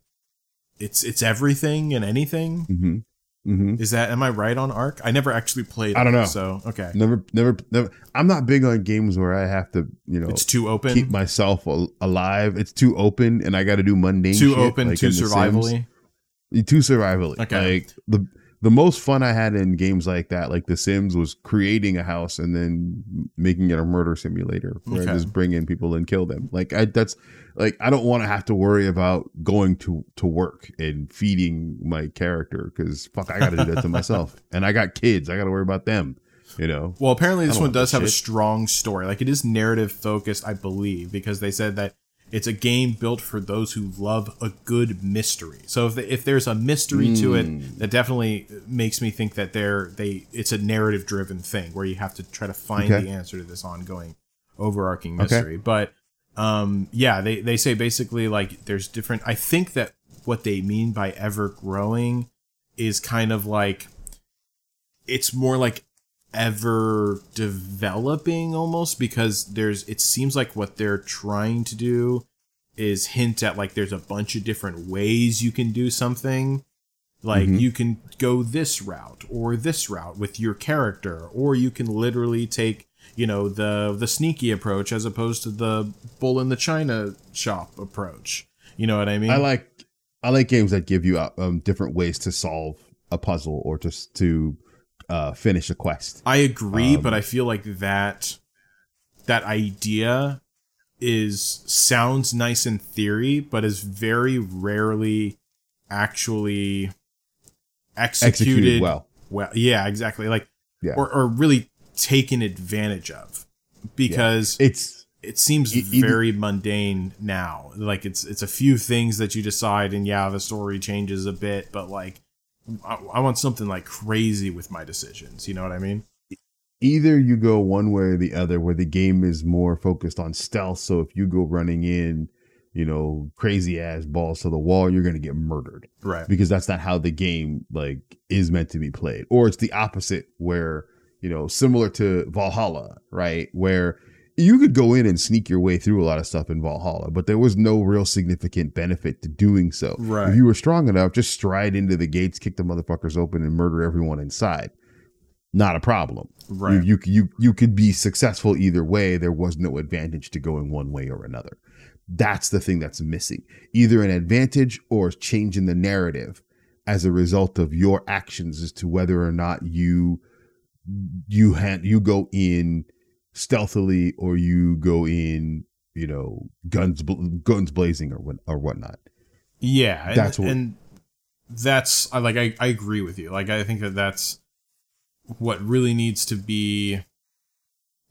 it's it's everything and anything. hmm hmm Is that am I right on ARK? I never actually played. I don't know. So okay, Never, never, never. I'm not big on games where I have to, you know, it's too open, keep myself alive. It's too open, and I got to do mundane. too shit, open, like too survivally. too survivally. Okay. Like the the most fun I had in games like that, like The Sims, was creating a house and then making it a murder simulator where Okay. I just bring in people and kill them. Like I that's like I don't want to have to worry about going to to work and feeding my character because fuck, I got to do that to myself, and I got kids. I got to worry about them. You know. Well, apparently this one does have a strong story. Like it is narrative focused, I believe, because they said that it's a game built for those who love a good mystery. So if, if there's a mystery mm. to it, hmm. that definitely makes me think that they're they it's a narrative driven thing where you have to try to find okay. the answer to this ongoing overarching mystery. Okay. But um, yeah, they they say basically like there's different. I think that what they mean by ever growing is kind of like it's more like ever developing almost because there's it seems like what they're trying to do is hint at like there's a bunch of different ways you can do something. Like mm-hmm. you can go this route or this route with your character or you can literally take you know the the sneaky approach as opposed to the bull in the china shop approach. You know what i mean? I like i like games that give you uh, um, different ways to solve a puzzle or just to uh, finish a quest. I agree, um, but I feel like that that idea is sounds nice in theory, but is very rarely actually executed, executed well. Well, yeah, exactly. Like, yeah. or, or really taken advantage of because yeah. it's it seems it, very mundane now. Like it's it's a few things that you decide, and yeah, the story changes a bit, but like I, I want something like crazy with my decisions. You know what I mean? Either you go one way or the other, where the game is more focused on stealth. So if you go running in, you know, crazy ass balls to the wall, you're gonna get murdered, right? Because that's not how the game like is meant to be played. Or it's the opposite, where you know, similar to Valhalla, right, where you could go in and sneak your way through a lot of stuff in Valhalla, but there was no real significant benefit to doing so. Right. If you were strong enough, just stride into the gates, kick the motherfuckers open, and murder everyone inside. Not a problem. Right. You, you you you could be successful either way. There was no advantage to going one way or another. That's the thing that's missing. Either an advantage or change in the narrative as a result of your actions as to whether or not you you had you go in stealthily or you go in, you know, guns guns blazing or what or whatnot. Yeah, that's and, what, and that's I like. I, I agree with you. Like I think that that's what really needs to be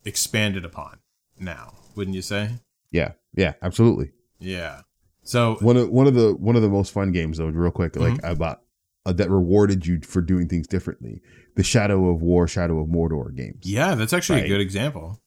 expanded upon now. Wouldn't you say? Yeah, yeah, absolutely. Yeah. So one of one of the one of the most fun games though, real quick, like mm-hmm. about uh, that rewarded you for doing things differently. The Shadow of War, Shadow of Mordor games. Yeah, that's actually right? a good example.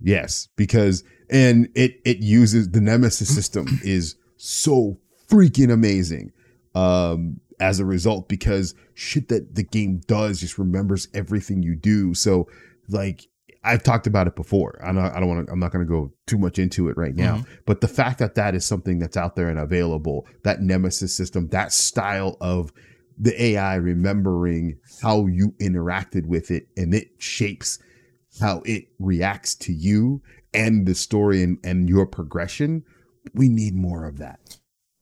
Yes, because and it it uses the Nemesis system is so freaking amazing. Um, as a result, because shit that the game does just remembers everything you do. So, like I've talked about it before. I don't, I don't want to. I'm not going to go too much into it right now. Mm-hmm. But the fact that that is something that's out there and available, that Nemesis system, that style of the AI remembering how you interacted with it and it shapes how it reacts to you and the story and, and your progression. We need more of that.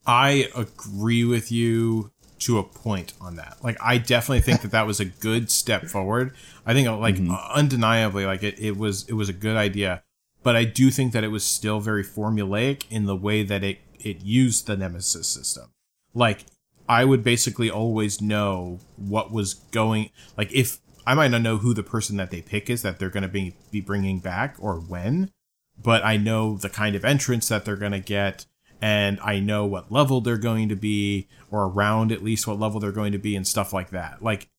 I agree with you to a point on that. Like, I definitely think that that was a good step forward. I think, like, mm-hmm. undeniably, like it, it was it was a good idea. But I do think that it was still very formulaic in the way that it it used the Nemesis system. Like, I would basically always know what was going like if I might not know who the person that they pick is that they're going to be be bringing back or when, but I know the kind of entrance that they're going to get and I know what level they're going to be or around at least what level they're going to be and stuff like that. Like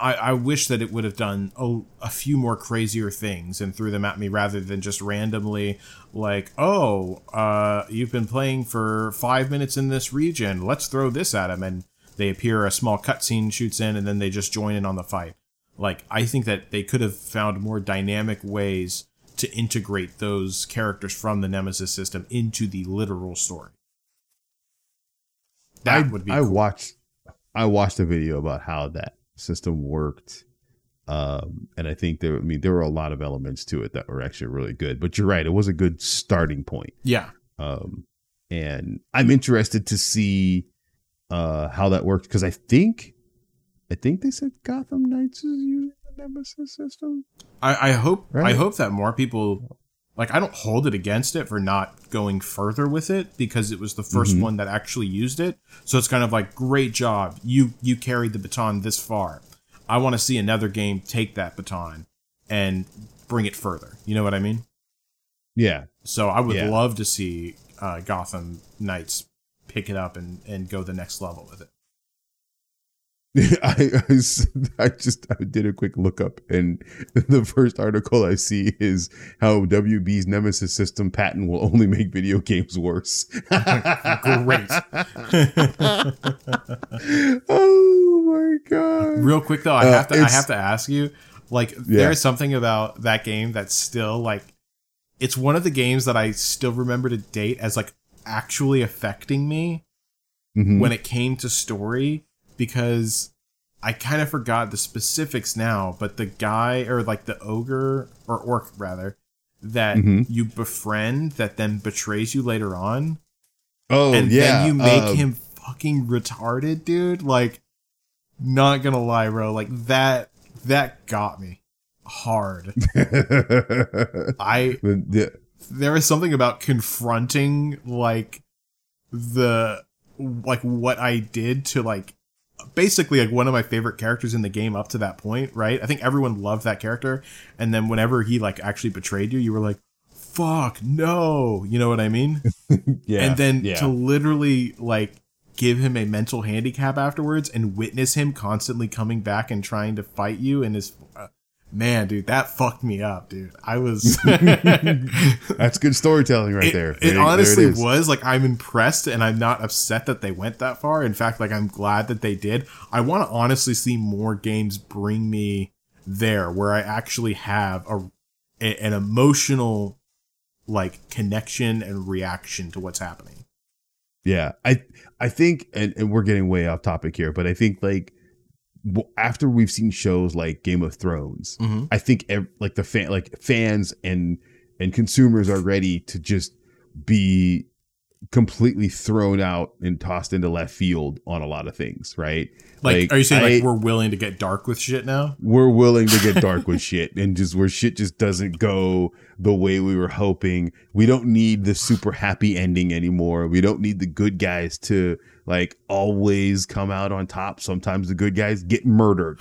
I, I wish that it would have done a, a few more crazier things and threw them at me rather than just randomly like, oh, uh, you've been playing for five minutes in this region. Let's throw this at them. And they appear, a small cutscene shoots in, and then they just join in on the fight. Like, I think that they could have found more dynamic ways to integrate those characters from the Nemesis system into the literal story. That I, would be. I cool. watched. I watched a video about how that system worked. Um, and I think there, I mean, there were a lot of elements to it that were actually really good. But you're right, it was a good starting point. Yeah. Um, and I'm interested to see uh how that worked because I think, I think they said Gotham Knights is using the Nemesis system. I, I hope, right? I hope that more people like I don't hold it against it for not going further with it because it was the 1st mm-hmm. one that actually used it. So it's kind of like great job. You you carried the baton this far. I want to see another game take that baton and bring it further. You know what I mean? Yeah. So I would yeah. love to see uh, Gotham Knights pick it up and and go the next level with it. I, I, I just I did a quick lookup, and the first article I see is how WB's Nemesis system patent will only make video games worse. Great. oh my god! Real quick though, I Uh, have to I have to ask you, like, Yeah. there is something about that game that's still like, it's one of the games that I still remember to date as like actually affecting me Mhm. when it came to story because I kind of forgot the specifics now, but the guy or like the ogre or orc rather that Mhm. you befriend that then betrays you later on oh and yeah, then you make um, him fucking retarded, dude. Like, not gonna lie, bro. Like that that got me hard. I the- the- there is something about confronting like the like what I did to like basically like one of my favorite characters in the game up to that point, right? I think everyone loved that character, and then whenever he like actually betrayed you, you were like, "Fuck no," you know what I mean? yeah, and then yeah. to literally like give him a mental handicap afterwards and witness him constantly coming back and trying to fight you and his uh, man dude that fucked me up dude. I was That's good storytelling right it, there. it There- there honestly was like i'm impressed and i'm not upset that they went that far. In fact like i'm glad that they did. I want to honestly see more games bring me there where i actually have a, a an emotional like connection and reaction to what's happening. Yeah, I I think, and, and we're getting way off topic here, but I think like after we've seen shows like Game of Thrones, Mhm. I think ev- like the fan, like fans and and consumers are ready to just be completely thrown out and tossed into left field on a lot of things, right? Like, are you saying I- like we're willing to get dark with shit now? we're willing to get dark with shit and just where shit just doesn't go the way we were hoping. We don't need the super happy ending anymore. We don't need the good guys to like always come out on top. Sometimes the good guys get murdered.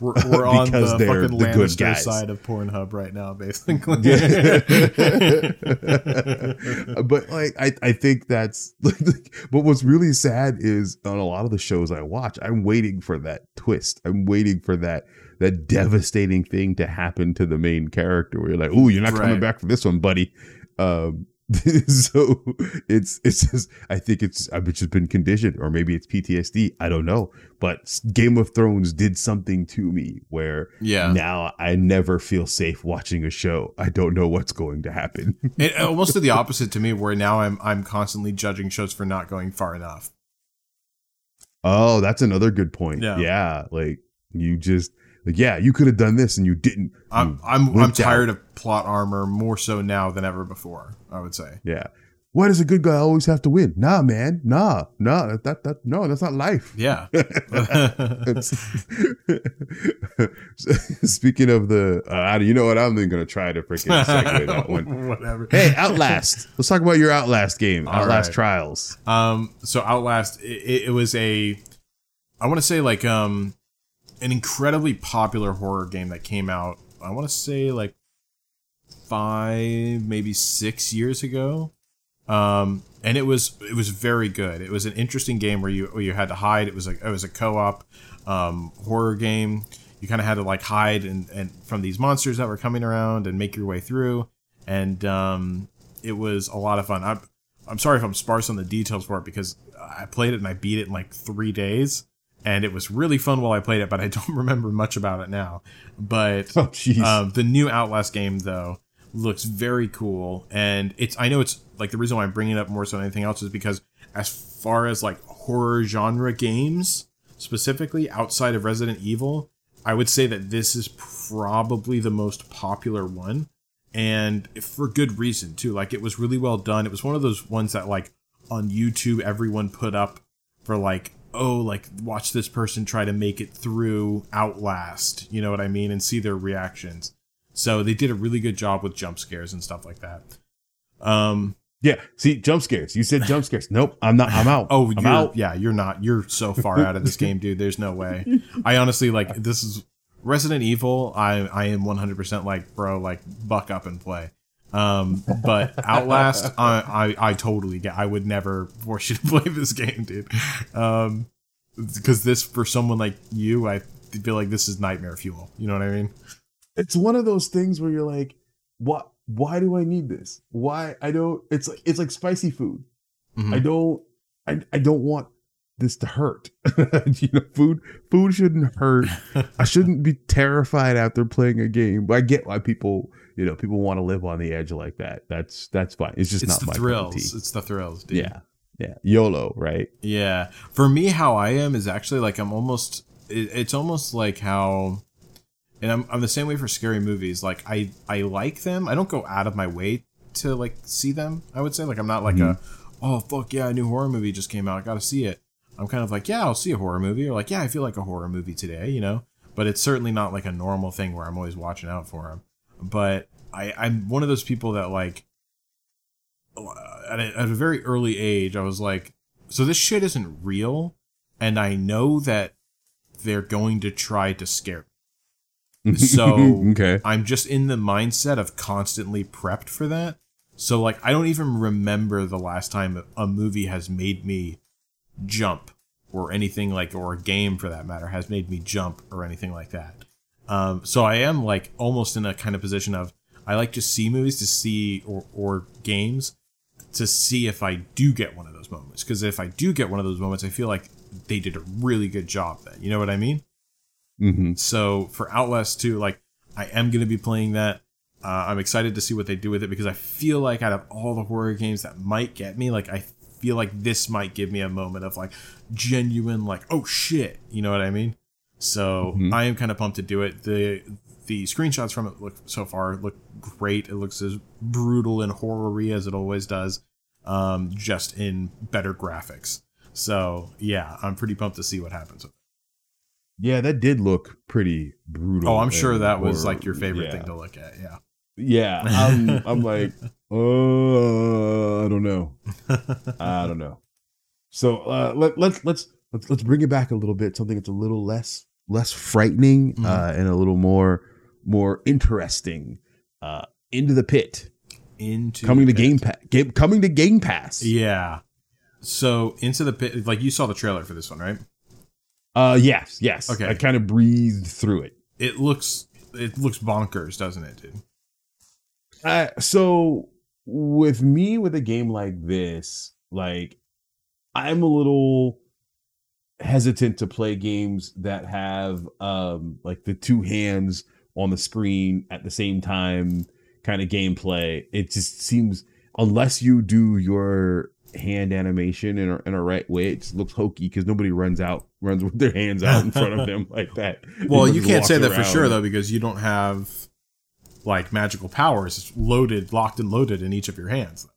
We're, we're on Because the they're fucking the Lannister guys. side of Pornhub right now, basically. but like I, I think that's but what's really sad is on a lot of the shows I watch, I'm waiting for that twist. I'm waiting for that that devastating thing to happen to the main character where you're like, oh, you're not coming back for this one, buddy. Um so it's it's just I think it's I've just been conditioned or maybe it's PTSD. I don't know. But Game of Thrones did something to me where yeah. now I never feel safe watching a show. I don't know what's going to happen. It uh, almost did the opposite to me, where now I'm I'm constantly judging shows for not going far enough. oh, that's another good point. Yeah. Yeah, like you just like yeah, you could have done this and you didn't. I'm You I'm I'm out. tired of plot armor more so now than ever before. I would say. Yeah. Why does a good guy always have to win? Nah, man. Nah, nah. That that, that no, that's not life. Yeah. Speaking of the, uh, you know what? I'm even gonna try to freaking segue that one. Whatever. Hey, Outlast. Let's talk about your Outlast game, All Outlast right. Trials. Um, so Outlast, it, it was a, I want to say like um, an incredibly popular horror game that came out. I want to say like five, maybe six years ago. Um, and it was it was very good. It was an interesting game where you where you had to hide. It was like it was a co op um, horror game. You kind of had to like hide and, and from these monsters that were coming around and make your way through. And um, it was a lot of fun. I'm I'm sorry if I'm sparse on the details for it because I played it and I beat it in like three days, and it was really fun while I played it. But I don't remember much about it now. But Oh, um, the new Outlast game though looks very cool, and it's I know it's like the reason why I'm bringing it up more so than anything else is because as far as like horror genre games specifically outside of Resident Evil, I would say that this is probably the most popular one, and for good reason too. Like it was really well done. It was one of those ones that like on YouTube everyone put up for like oh like watch this person try to make it through Outlast, you know what I mean, and see their reactions. So they did a really good job with jump scares and stuff like that. Um yeah. See, jump scares. You said jump scares. Nope. I'm not. I'm out. oh I'm you're, out. yeah, you're not. You're so far out of this game, dude. There's no way. I honestly like this is Resident Evil. I I am 100% like bro like buck up and play. Um, but Outlast, I, I I totally get. I would never force you to play this game, dude. Um, because this for someone like you, I feel like this is nightmare fuel. You know what I mean? It's one of those things where you're like, what? Why do I need this? Why I don't? It's like it's like spicy food. Mhm. I don't. I I don't want this to hurt. you know, food food shouldn't hurt. I shouldn't be terrified after playing a game. But I get why people, you know, people want to live on the edge like that. That's that's fine. It's just It's not the my thrills. It's the thrills, dude. Yeah, yeah. YOLO, right? Yeah. For me, how I am is actually like I'm almost. It's almost like how, and I'm I'm the same way for scary movies. Like I I like them. I don't go out of my way to like see them. I would say like I'm not like a, mm-hmm. oh fuck yeah, a new horror movie just came out. I got to see it. I'm kind of like yeah, I'll see a horror movie, or like yeah, I feel like a horror movie today. You know. But it's certainly not like a normal thing where I'm always watching out for them. But I I'm one of those people that like at a, at a very early age, I was like, so this shit isn't real, and I know that they're going to try to scare. me. So okay. I'm just in the mindset of constantly prepped for that. So like I don't even remember the last time a movie has made me jump or anything like or a game for that matter has made me jump or anything like that. Um, so I am like almost in a kind of position of I like to see movies to see or, or games to see if I do get one of those moments because if I do get one of those moments I feel like they did a really good job then. You know what I mean? hmm So for Outlast 2, like I am going to be playing that. Uh, I'm excited to see what they do with it because I feel like out of all the horror games that might get me, like I feel like this might give me a moment of like genuine, like oh shit, you know what I mean? So Mhm. I am kind of pumped to do it. the The screenshots from it look so far look great. It looks as brutal and horror-y as it always does, um, just in better graphics. So yeah, I'm pretty pumped to see what happens. Yeah, that did look pretty brutal. Oh, I'm sure that was like your favorite yeah. thing to look at. Yeah. Yeah, I'm, I'm like, uh, I don't know, I don't know. So uh, let let's let's let's let's bring it back a little bit. Something that's a little less less frightening Mhm. uh, and a little more more interesting. Uh, into the pit, Into coming to the Game Pit. Pass. Game, coming to Game Pass. Yeah. So into the pit, like you saw the trailer for this one, right? Uh, yes, yes. Okay. I kind of breathed through it. It looks it looks bonkers, doesn't it, dude? Uh, so with me with a game like this, like I'm a little hesitant to play games that have um like the two hands on the screen at the same time kind of gameplay. It just seems unless you do your hand animation in a, in a right way, it just looks hokey because nobody runs out runs with their hands out in front of them like that. Well, you can't say that for sure though, because you don't have like magical powers loaded, locked and loaded in each of your hands.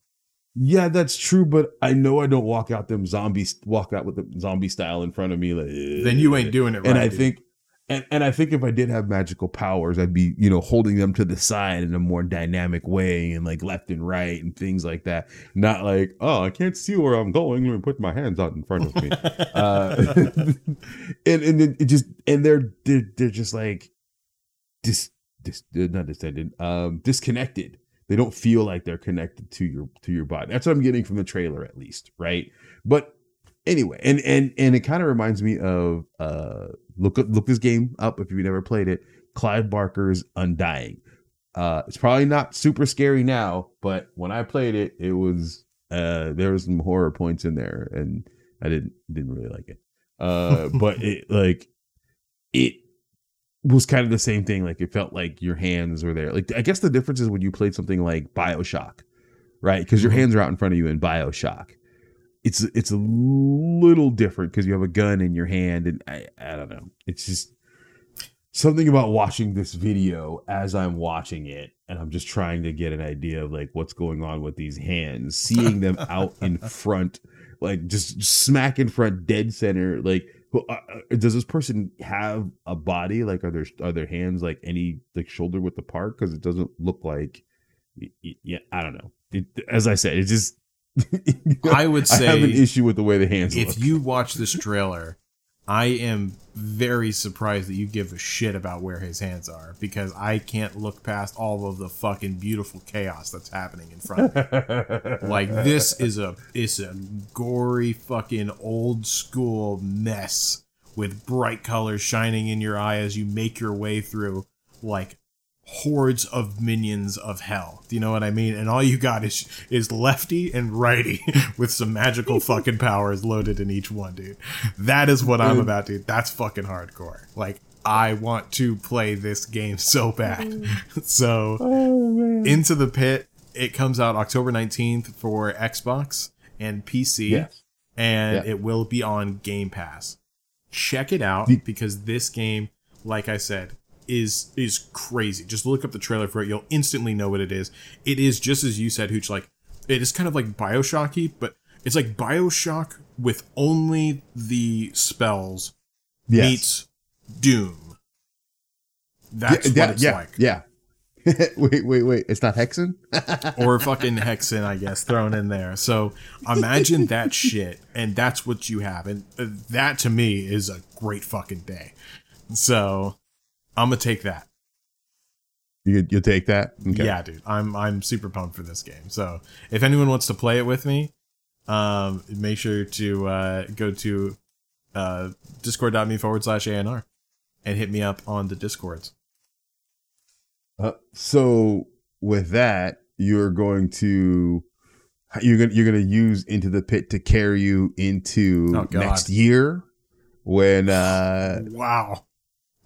Yeah, that's true, but I know I don't walk out them zombies walk out with the zombie style in front of me like Then you ain't doing it right. and I dude. think and, and I think if I did have magical powers, I'd be, you know, holding them to the side in a more dynamic way and like left and right and things like that. Not like, oh, I can't see where I'm going. Let me put my hands out in front of me. uh, and and then it just and they're they're, they're just like dis dis not distended, um, disconnected. They don't feel like they're connected to your to your body. That's what I'm getting from the trailer, at least, right? But anyway, and and and it kind of reminds me of uh look look this game up if you've never played it. Clive Barker's Undying. Uh, it's probably not super scary now, but when I played it, it was uh there was some horror points in there, and I didn't didn't really like it. Uh, but it like it was kind of the same thing. Like it felt like your hands were there. Like I guess the difference is when you played something like Bioshock, right? Because your Mhm. hands are out in front of you in Bioshock. It's it's a little different because you have a gun in your hand, and I I don't know. It's just something about watching this video as I'm watching it, and I'm just trying to get an idea of like what's going on with these hands, seeing them out in front, like just smack in front, dead center. Like, who- uh, uh, does this person have a body? Like, are there are their hands like any like shoulder width apart? Because it doesn't look like. Yeah, I don't know. It, as I said, it just. I would I have an issue with the way the hands look. if you watch this trailer I am very surprised that you give a shit about where his hands are because I can't look past all of the fucking beautiful chaos that's happening in front of me. like this is a it's a gory fucking old school mess with bright colors shining in your eye as you make your way through like hordes of minions of hell. Do you know what I mean? And all you got is is lefty and righty with some magical fucking powers loaded in each one, dude. That is what I'm mm. about, dude. That's fucking hardcore. Like I want to play this game so bad. Mm. so oh, into the pit. It comes out October 19th for Xbox and PC. Yes. And Yeah. it will be on Game Pass. Check it out because this game, like I said, is is crazy. Just look up the trailer for it. You'll instantly know what it is. It is just as you said, Hooch, like it is kind of like Bioshocky, but it's like Bioshock with only the spells Yes. meets Doom. That's yeah, what it's yeah, like. yeah. wait, wait, wait. It's not Hexen? or fucking Hexen, I guess, thrown in there. So imagine that shit, and that's what you have, and uh, that to me is a great fucking day. So I'm gonna take that. you you'll take that? Okay. Yeah, dude, I'm I'm super pumped for this game. So if anyone wants to play it with me, um, make sure to uh, go to uh, discord.me forward slash ANR and hit me up on the discords. Uh, so with that, you're going to you're gonna you're gonna use into the pit to carry you into Oh, next year when uh Wow.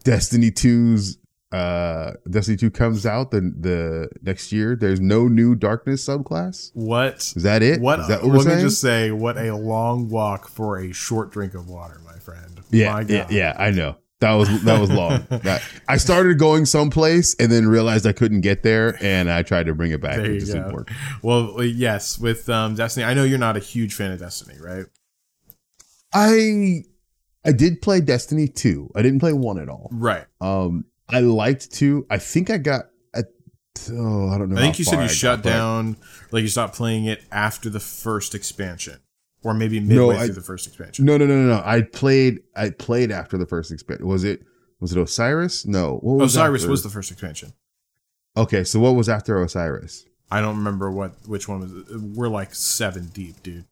Destiny 2's uh Destiny 2 comes out the the next year. There's no new darkness subclass. What Is that it? What? That let we're me just say, what a long walk for a short drink of water, my friend. yeah, my yeah, yeah, I know. That was that was long. that, I started going someplace and then realized I couldn't get there, and I tried to bring it back. There It just go. didn't work. Well, yes, with um, Destiny, I know you're not a huge fan of Destiny, right? I I did play Destiny 2. I didn't play one at all. Right. Um, I liked two. I think I got. A, oh, I don't know. I think you said you got, shut down, like you stopped playing it after the first expansion, or maybe midway I- through the first expansion. No, no, no, no, no. I played. I played after the first expansion. Was it? Was it Osiris? No. What was Osiris after? was the first expansion. Okay, so what was after Osiris? I don't remember what which one was. We're like seven deep, dude.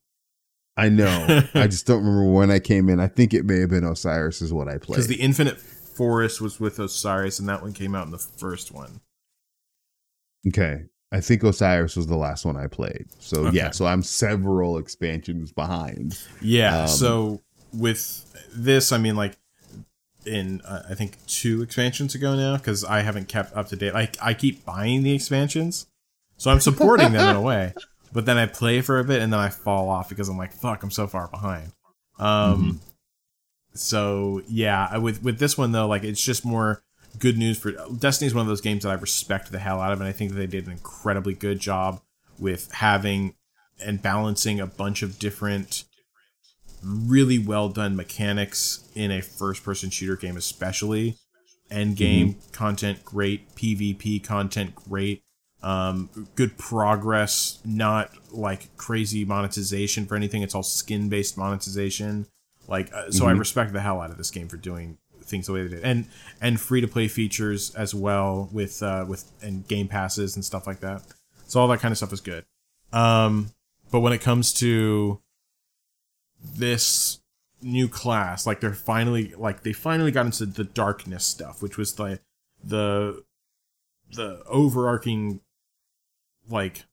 I know. I just don't remember when I came in. I think it may have been Osiris is what I played. Because the Infinite Forest was with Osiris, and that one came out in the first one. okay. I think Osiris was the last one I played. So Okay. yeah, so I'm several expansions behind. Yeah. Um, so with this, I mean, like in uh, I think two expansions ago now, because I haven't kept up to date. Like I keep buying the expansions, so I'm supporting them in a way. But then I play for a bit and then I fall off because I'm like, fuck, I'm so far behind. Um. So yeah, I- with with this one though, like it's just more good news for Destiny's one of those games that I respect the hell out of, and I think that they did an incredibly good job with having and balancing a bunch of different really well done mechanics in a first person shooter game especially end game content great pvp content great um, good progress not like crazy monetization for anything. It's all skin based monetization. Like uh, so i Mhm. respect the hell out of this game for doing things the way they did. And and free to play features as well with uh with and game passes and stuff like that. So all that kind of stuff is good. Um but when it comes to this new class like they're finally like they finally got into the darkness stuff which was the the the overarching like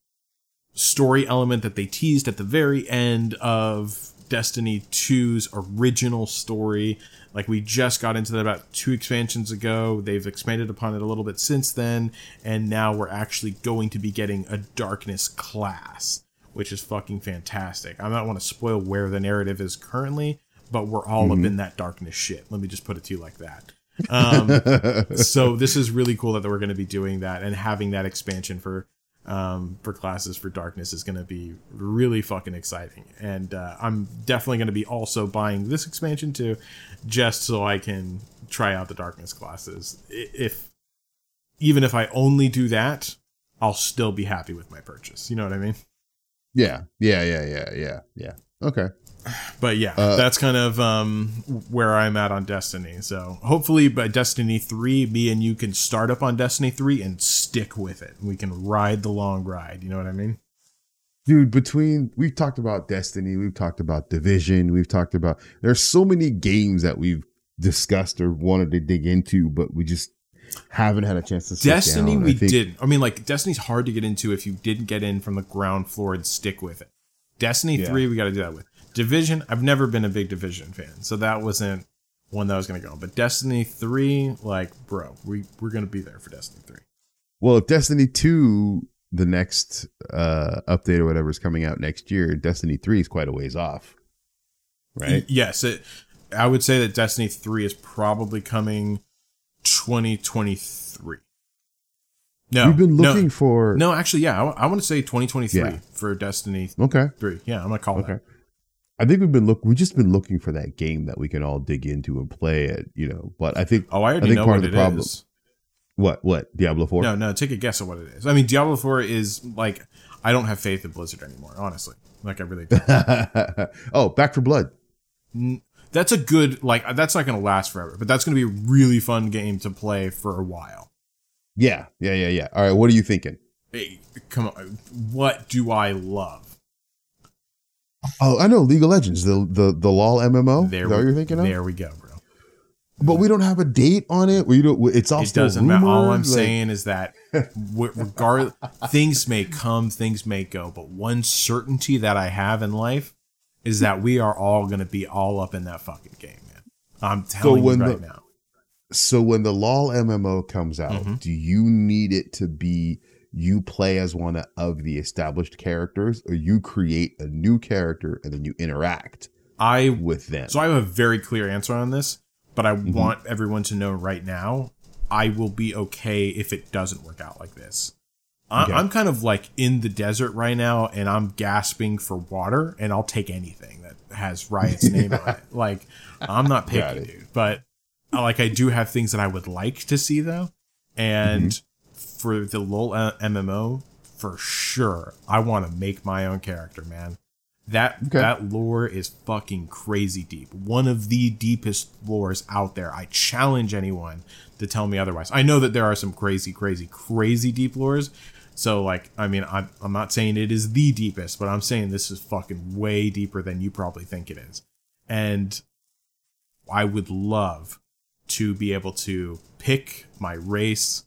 story element that they teased at the very end of Destiny 2's original story. Like we just got into that about two expansions ago. They've expanded upon it a little bit since then, and now we're actually going to be getting a darkness class, which is fucking fantastic. I don't want to spoil where the narrative is currently, but we're all up in that darkness shit. Let me just put it to you like that. Um, so this is really cool that we're going to be doing that and having that expansion for um, for classes for darkness is going to be really fucking exciting. And uh, i'm definitely going to be also buying this expansion too just so i can try out the darkness classes. If even if i only do that i'll still be happy with my purchase. You know what i mean? Yeah, yeah, yeah, yeah, yeah, yeah. Okay. But yeah, Uh, that's kind of um, where I'm at on Destiny. So hopefully, by Destiny three, me and you can start up on Destiny three and stick with it. We can ride the long ride. You know what I mean? dude between we've talked about destiny we've talked about division we've talked about there's so many games that we've discussed or wanted to dig into but we just haven't had a chance to Destiny, we think- did. I mean, like Destiny's hard to get into if you didn't get in from the ground floor and stick with it. Destiny Yeah. three, we got to do that with. Division, I've never been a big Division fan, so that wasn't one that I was going to go. But Destiny three, like, bro, we we're going to be there for Destiny three. well if destiny 2 the next uh update or whatever is coming out next year destiny 3 is quite a ways off right Yes, it, I would say that Destiny 3 is probably coming 2023. No. we've been no, looking for No, actually, yeah, I, want to say 2023 Yeah. for Destiny okay 3. Yeah, I'm to call okay that. I think we've been look. We've just been looking for that game that we can all dig into and play it. You know, but I think Oh, I already think know part what of the problem- is. what what Diablo Four. No, no, take a guess at what it is. I mean, Diablo 4 is like, I don't have faith in Blizzard anymore, honestly. Like, I really don't. oh, Back 4 Blood. that's a good, like, that's not going to last forever, but that's going to be a really fun game to play for a while. Yeah, yeah, yeah, yeah. All right, what are you thinking? Hey, come on. What do I love? Oh, I know League of Legends, the the the LOL MMO. There we- you're thinking of? There we go, bro. But we don't have a date on it. We don't. It's all it still doesn't matter. All I'm like- saying is that, w- regard things may come, things may go, but one certainty that I have in life is that we are all going to be all up in that fucking game, man. I'm telling when you right the- now. So when the LOL MMO comes out, Mhm. do you need it to be you play as one of the established characters, or you create a new character and then you interact I with them? so I have a very clear answer on this, but I Mm-hmm. want everyone to know right now. I will be okay if it doesn't work out like this. Okay. I'm kind of like in the desert right now, and I'm gasping for water, and I'll take anything that has Riot's name on it. Like I'm not picky, dude, but uh, like I do have things that I would like to see though, and Mm-hmm. For the LoL MMO, for sure, I want to make my own character, man. That Okay. that lore is fucking crazy deep. One of the deepest lores out there. I challenge anyone to tell me otherwise. I know that there are some crazy, crazy, crazy deep lores. So like, I mean, I'm I'm not saying it is the deepest, but I'm saying this is fucking way deeper than you probably think it is. And I would love to be able to pick my race,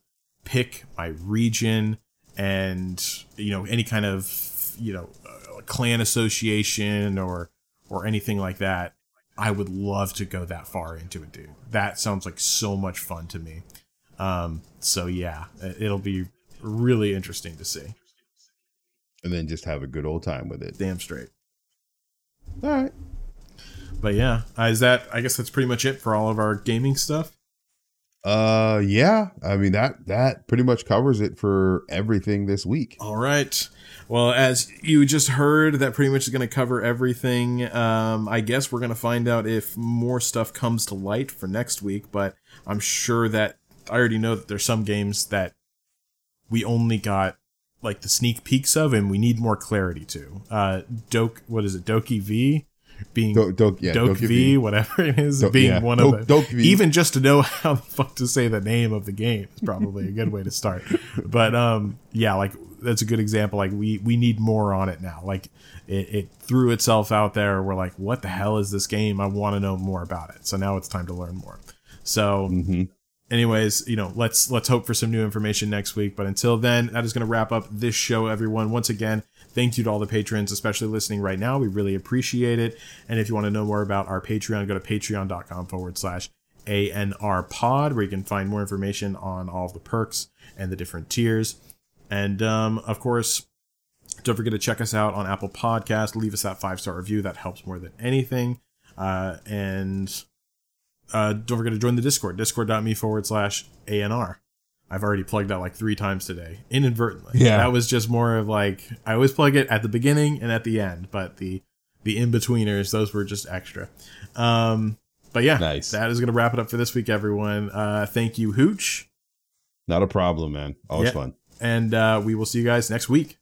pick my region, and you know any kind of you know uh, clan association or or anything like that. I would love to go that far into it, dude. That sounds like so much fun to me. Um, so yeah, it- it'll be really interesting to see. and then just have a good old time with it. Damn straight. All right. But yeah, uh, is that? I guess that's pretty much it for all of our gaming stuff. Uh, yeah. I mean that that pretty much covers it for everything this week. All right. Well, as you just heard, that pretty much is going to cover everything. Um, I guess we're going to find out if more stuff comes to light for next week, but I'm sure that I already know that there's some games that we only got like the sneak peeks of, and we need more clarity to. Uh, Doke, what is it? Doki V being Don't, don't yeah. Doke V, whatever it is, Doke- being yeah, one Doke- of the Doke even just to know how the fuck to say the name of the game is probably a good way to start. But um, yeah, like that's a good example. Like we we need more on it now. Like it, it threw itself out there. We're like, what the hell is this game? I want to know more about it. So now it's time to learn more. So Mhm. anyways, you know, let's let's hope for some new information next week. But until then, that is going to wrap up this show, everyone. Once again, thank you to all the patrons, especially listening right now. We really appreciate it. And if you want to know more about our Patreon, go to patreon.com forward slash ANR pod, where you can find more information on all of the perks and the different tiers. And um, of course, don't forget to check us out on Apple Podcast. Leave us that five star review. That helps more than anything. Uh, and uh, don't forget to join the Discord, discord.me forward slash ANR. I've already plugged that like three times today, inadvertently. Yeah. That was just more of like, I always plug it at the beginning and at the end, but the the in betweeners, those were just extra. Um, but yeah, Nice. that is going to wrap it up for this week, everyone. Uh, thank you, Hooch. Not a problem, man. Always Yeah. fun. And uh, we will see you guys next week.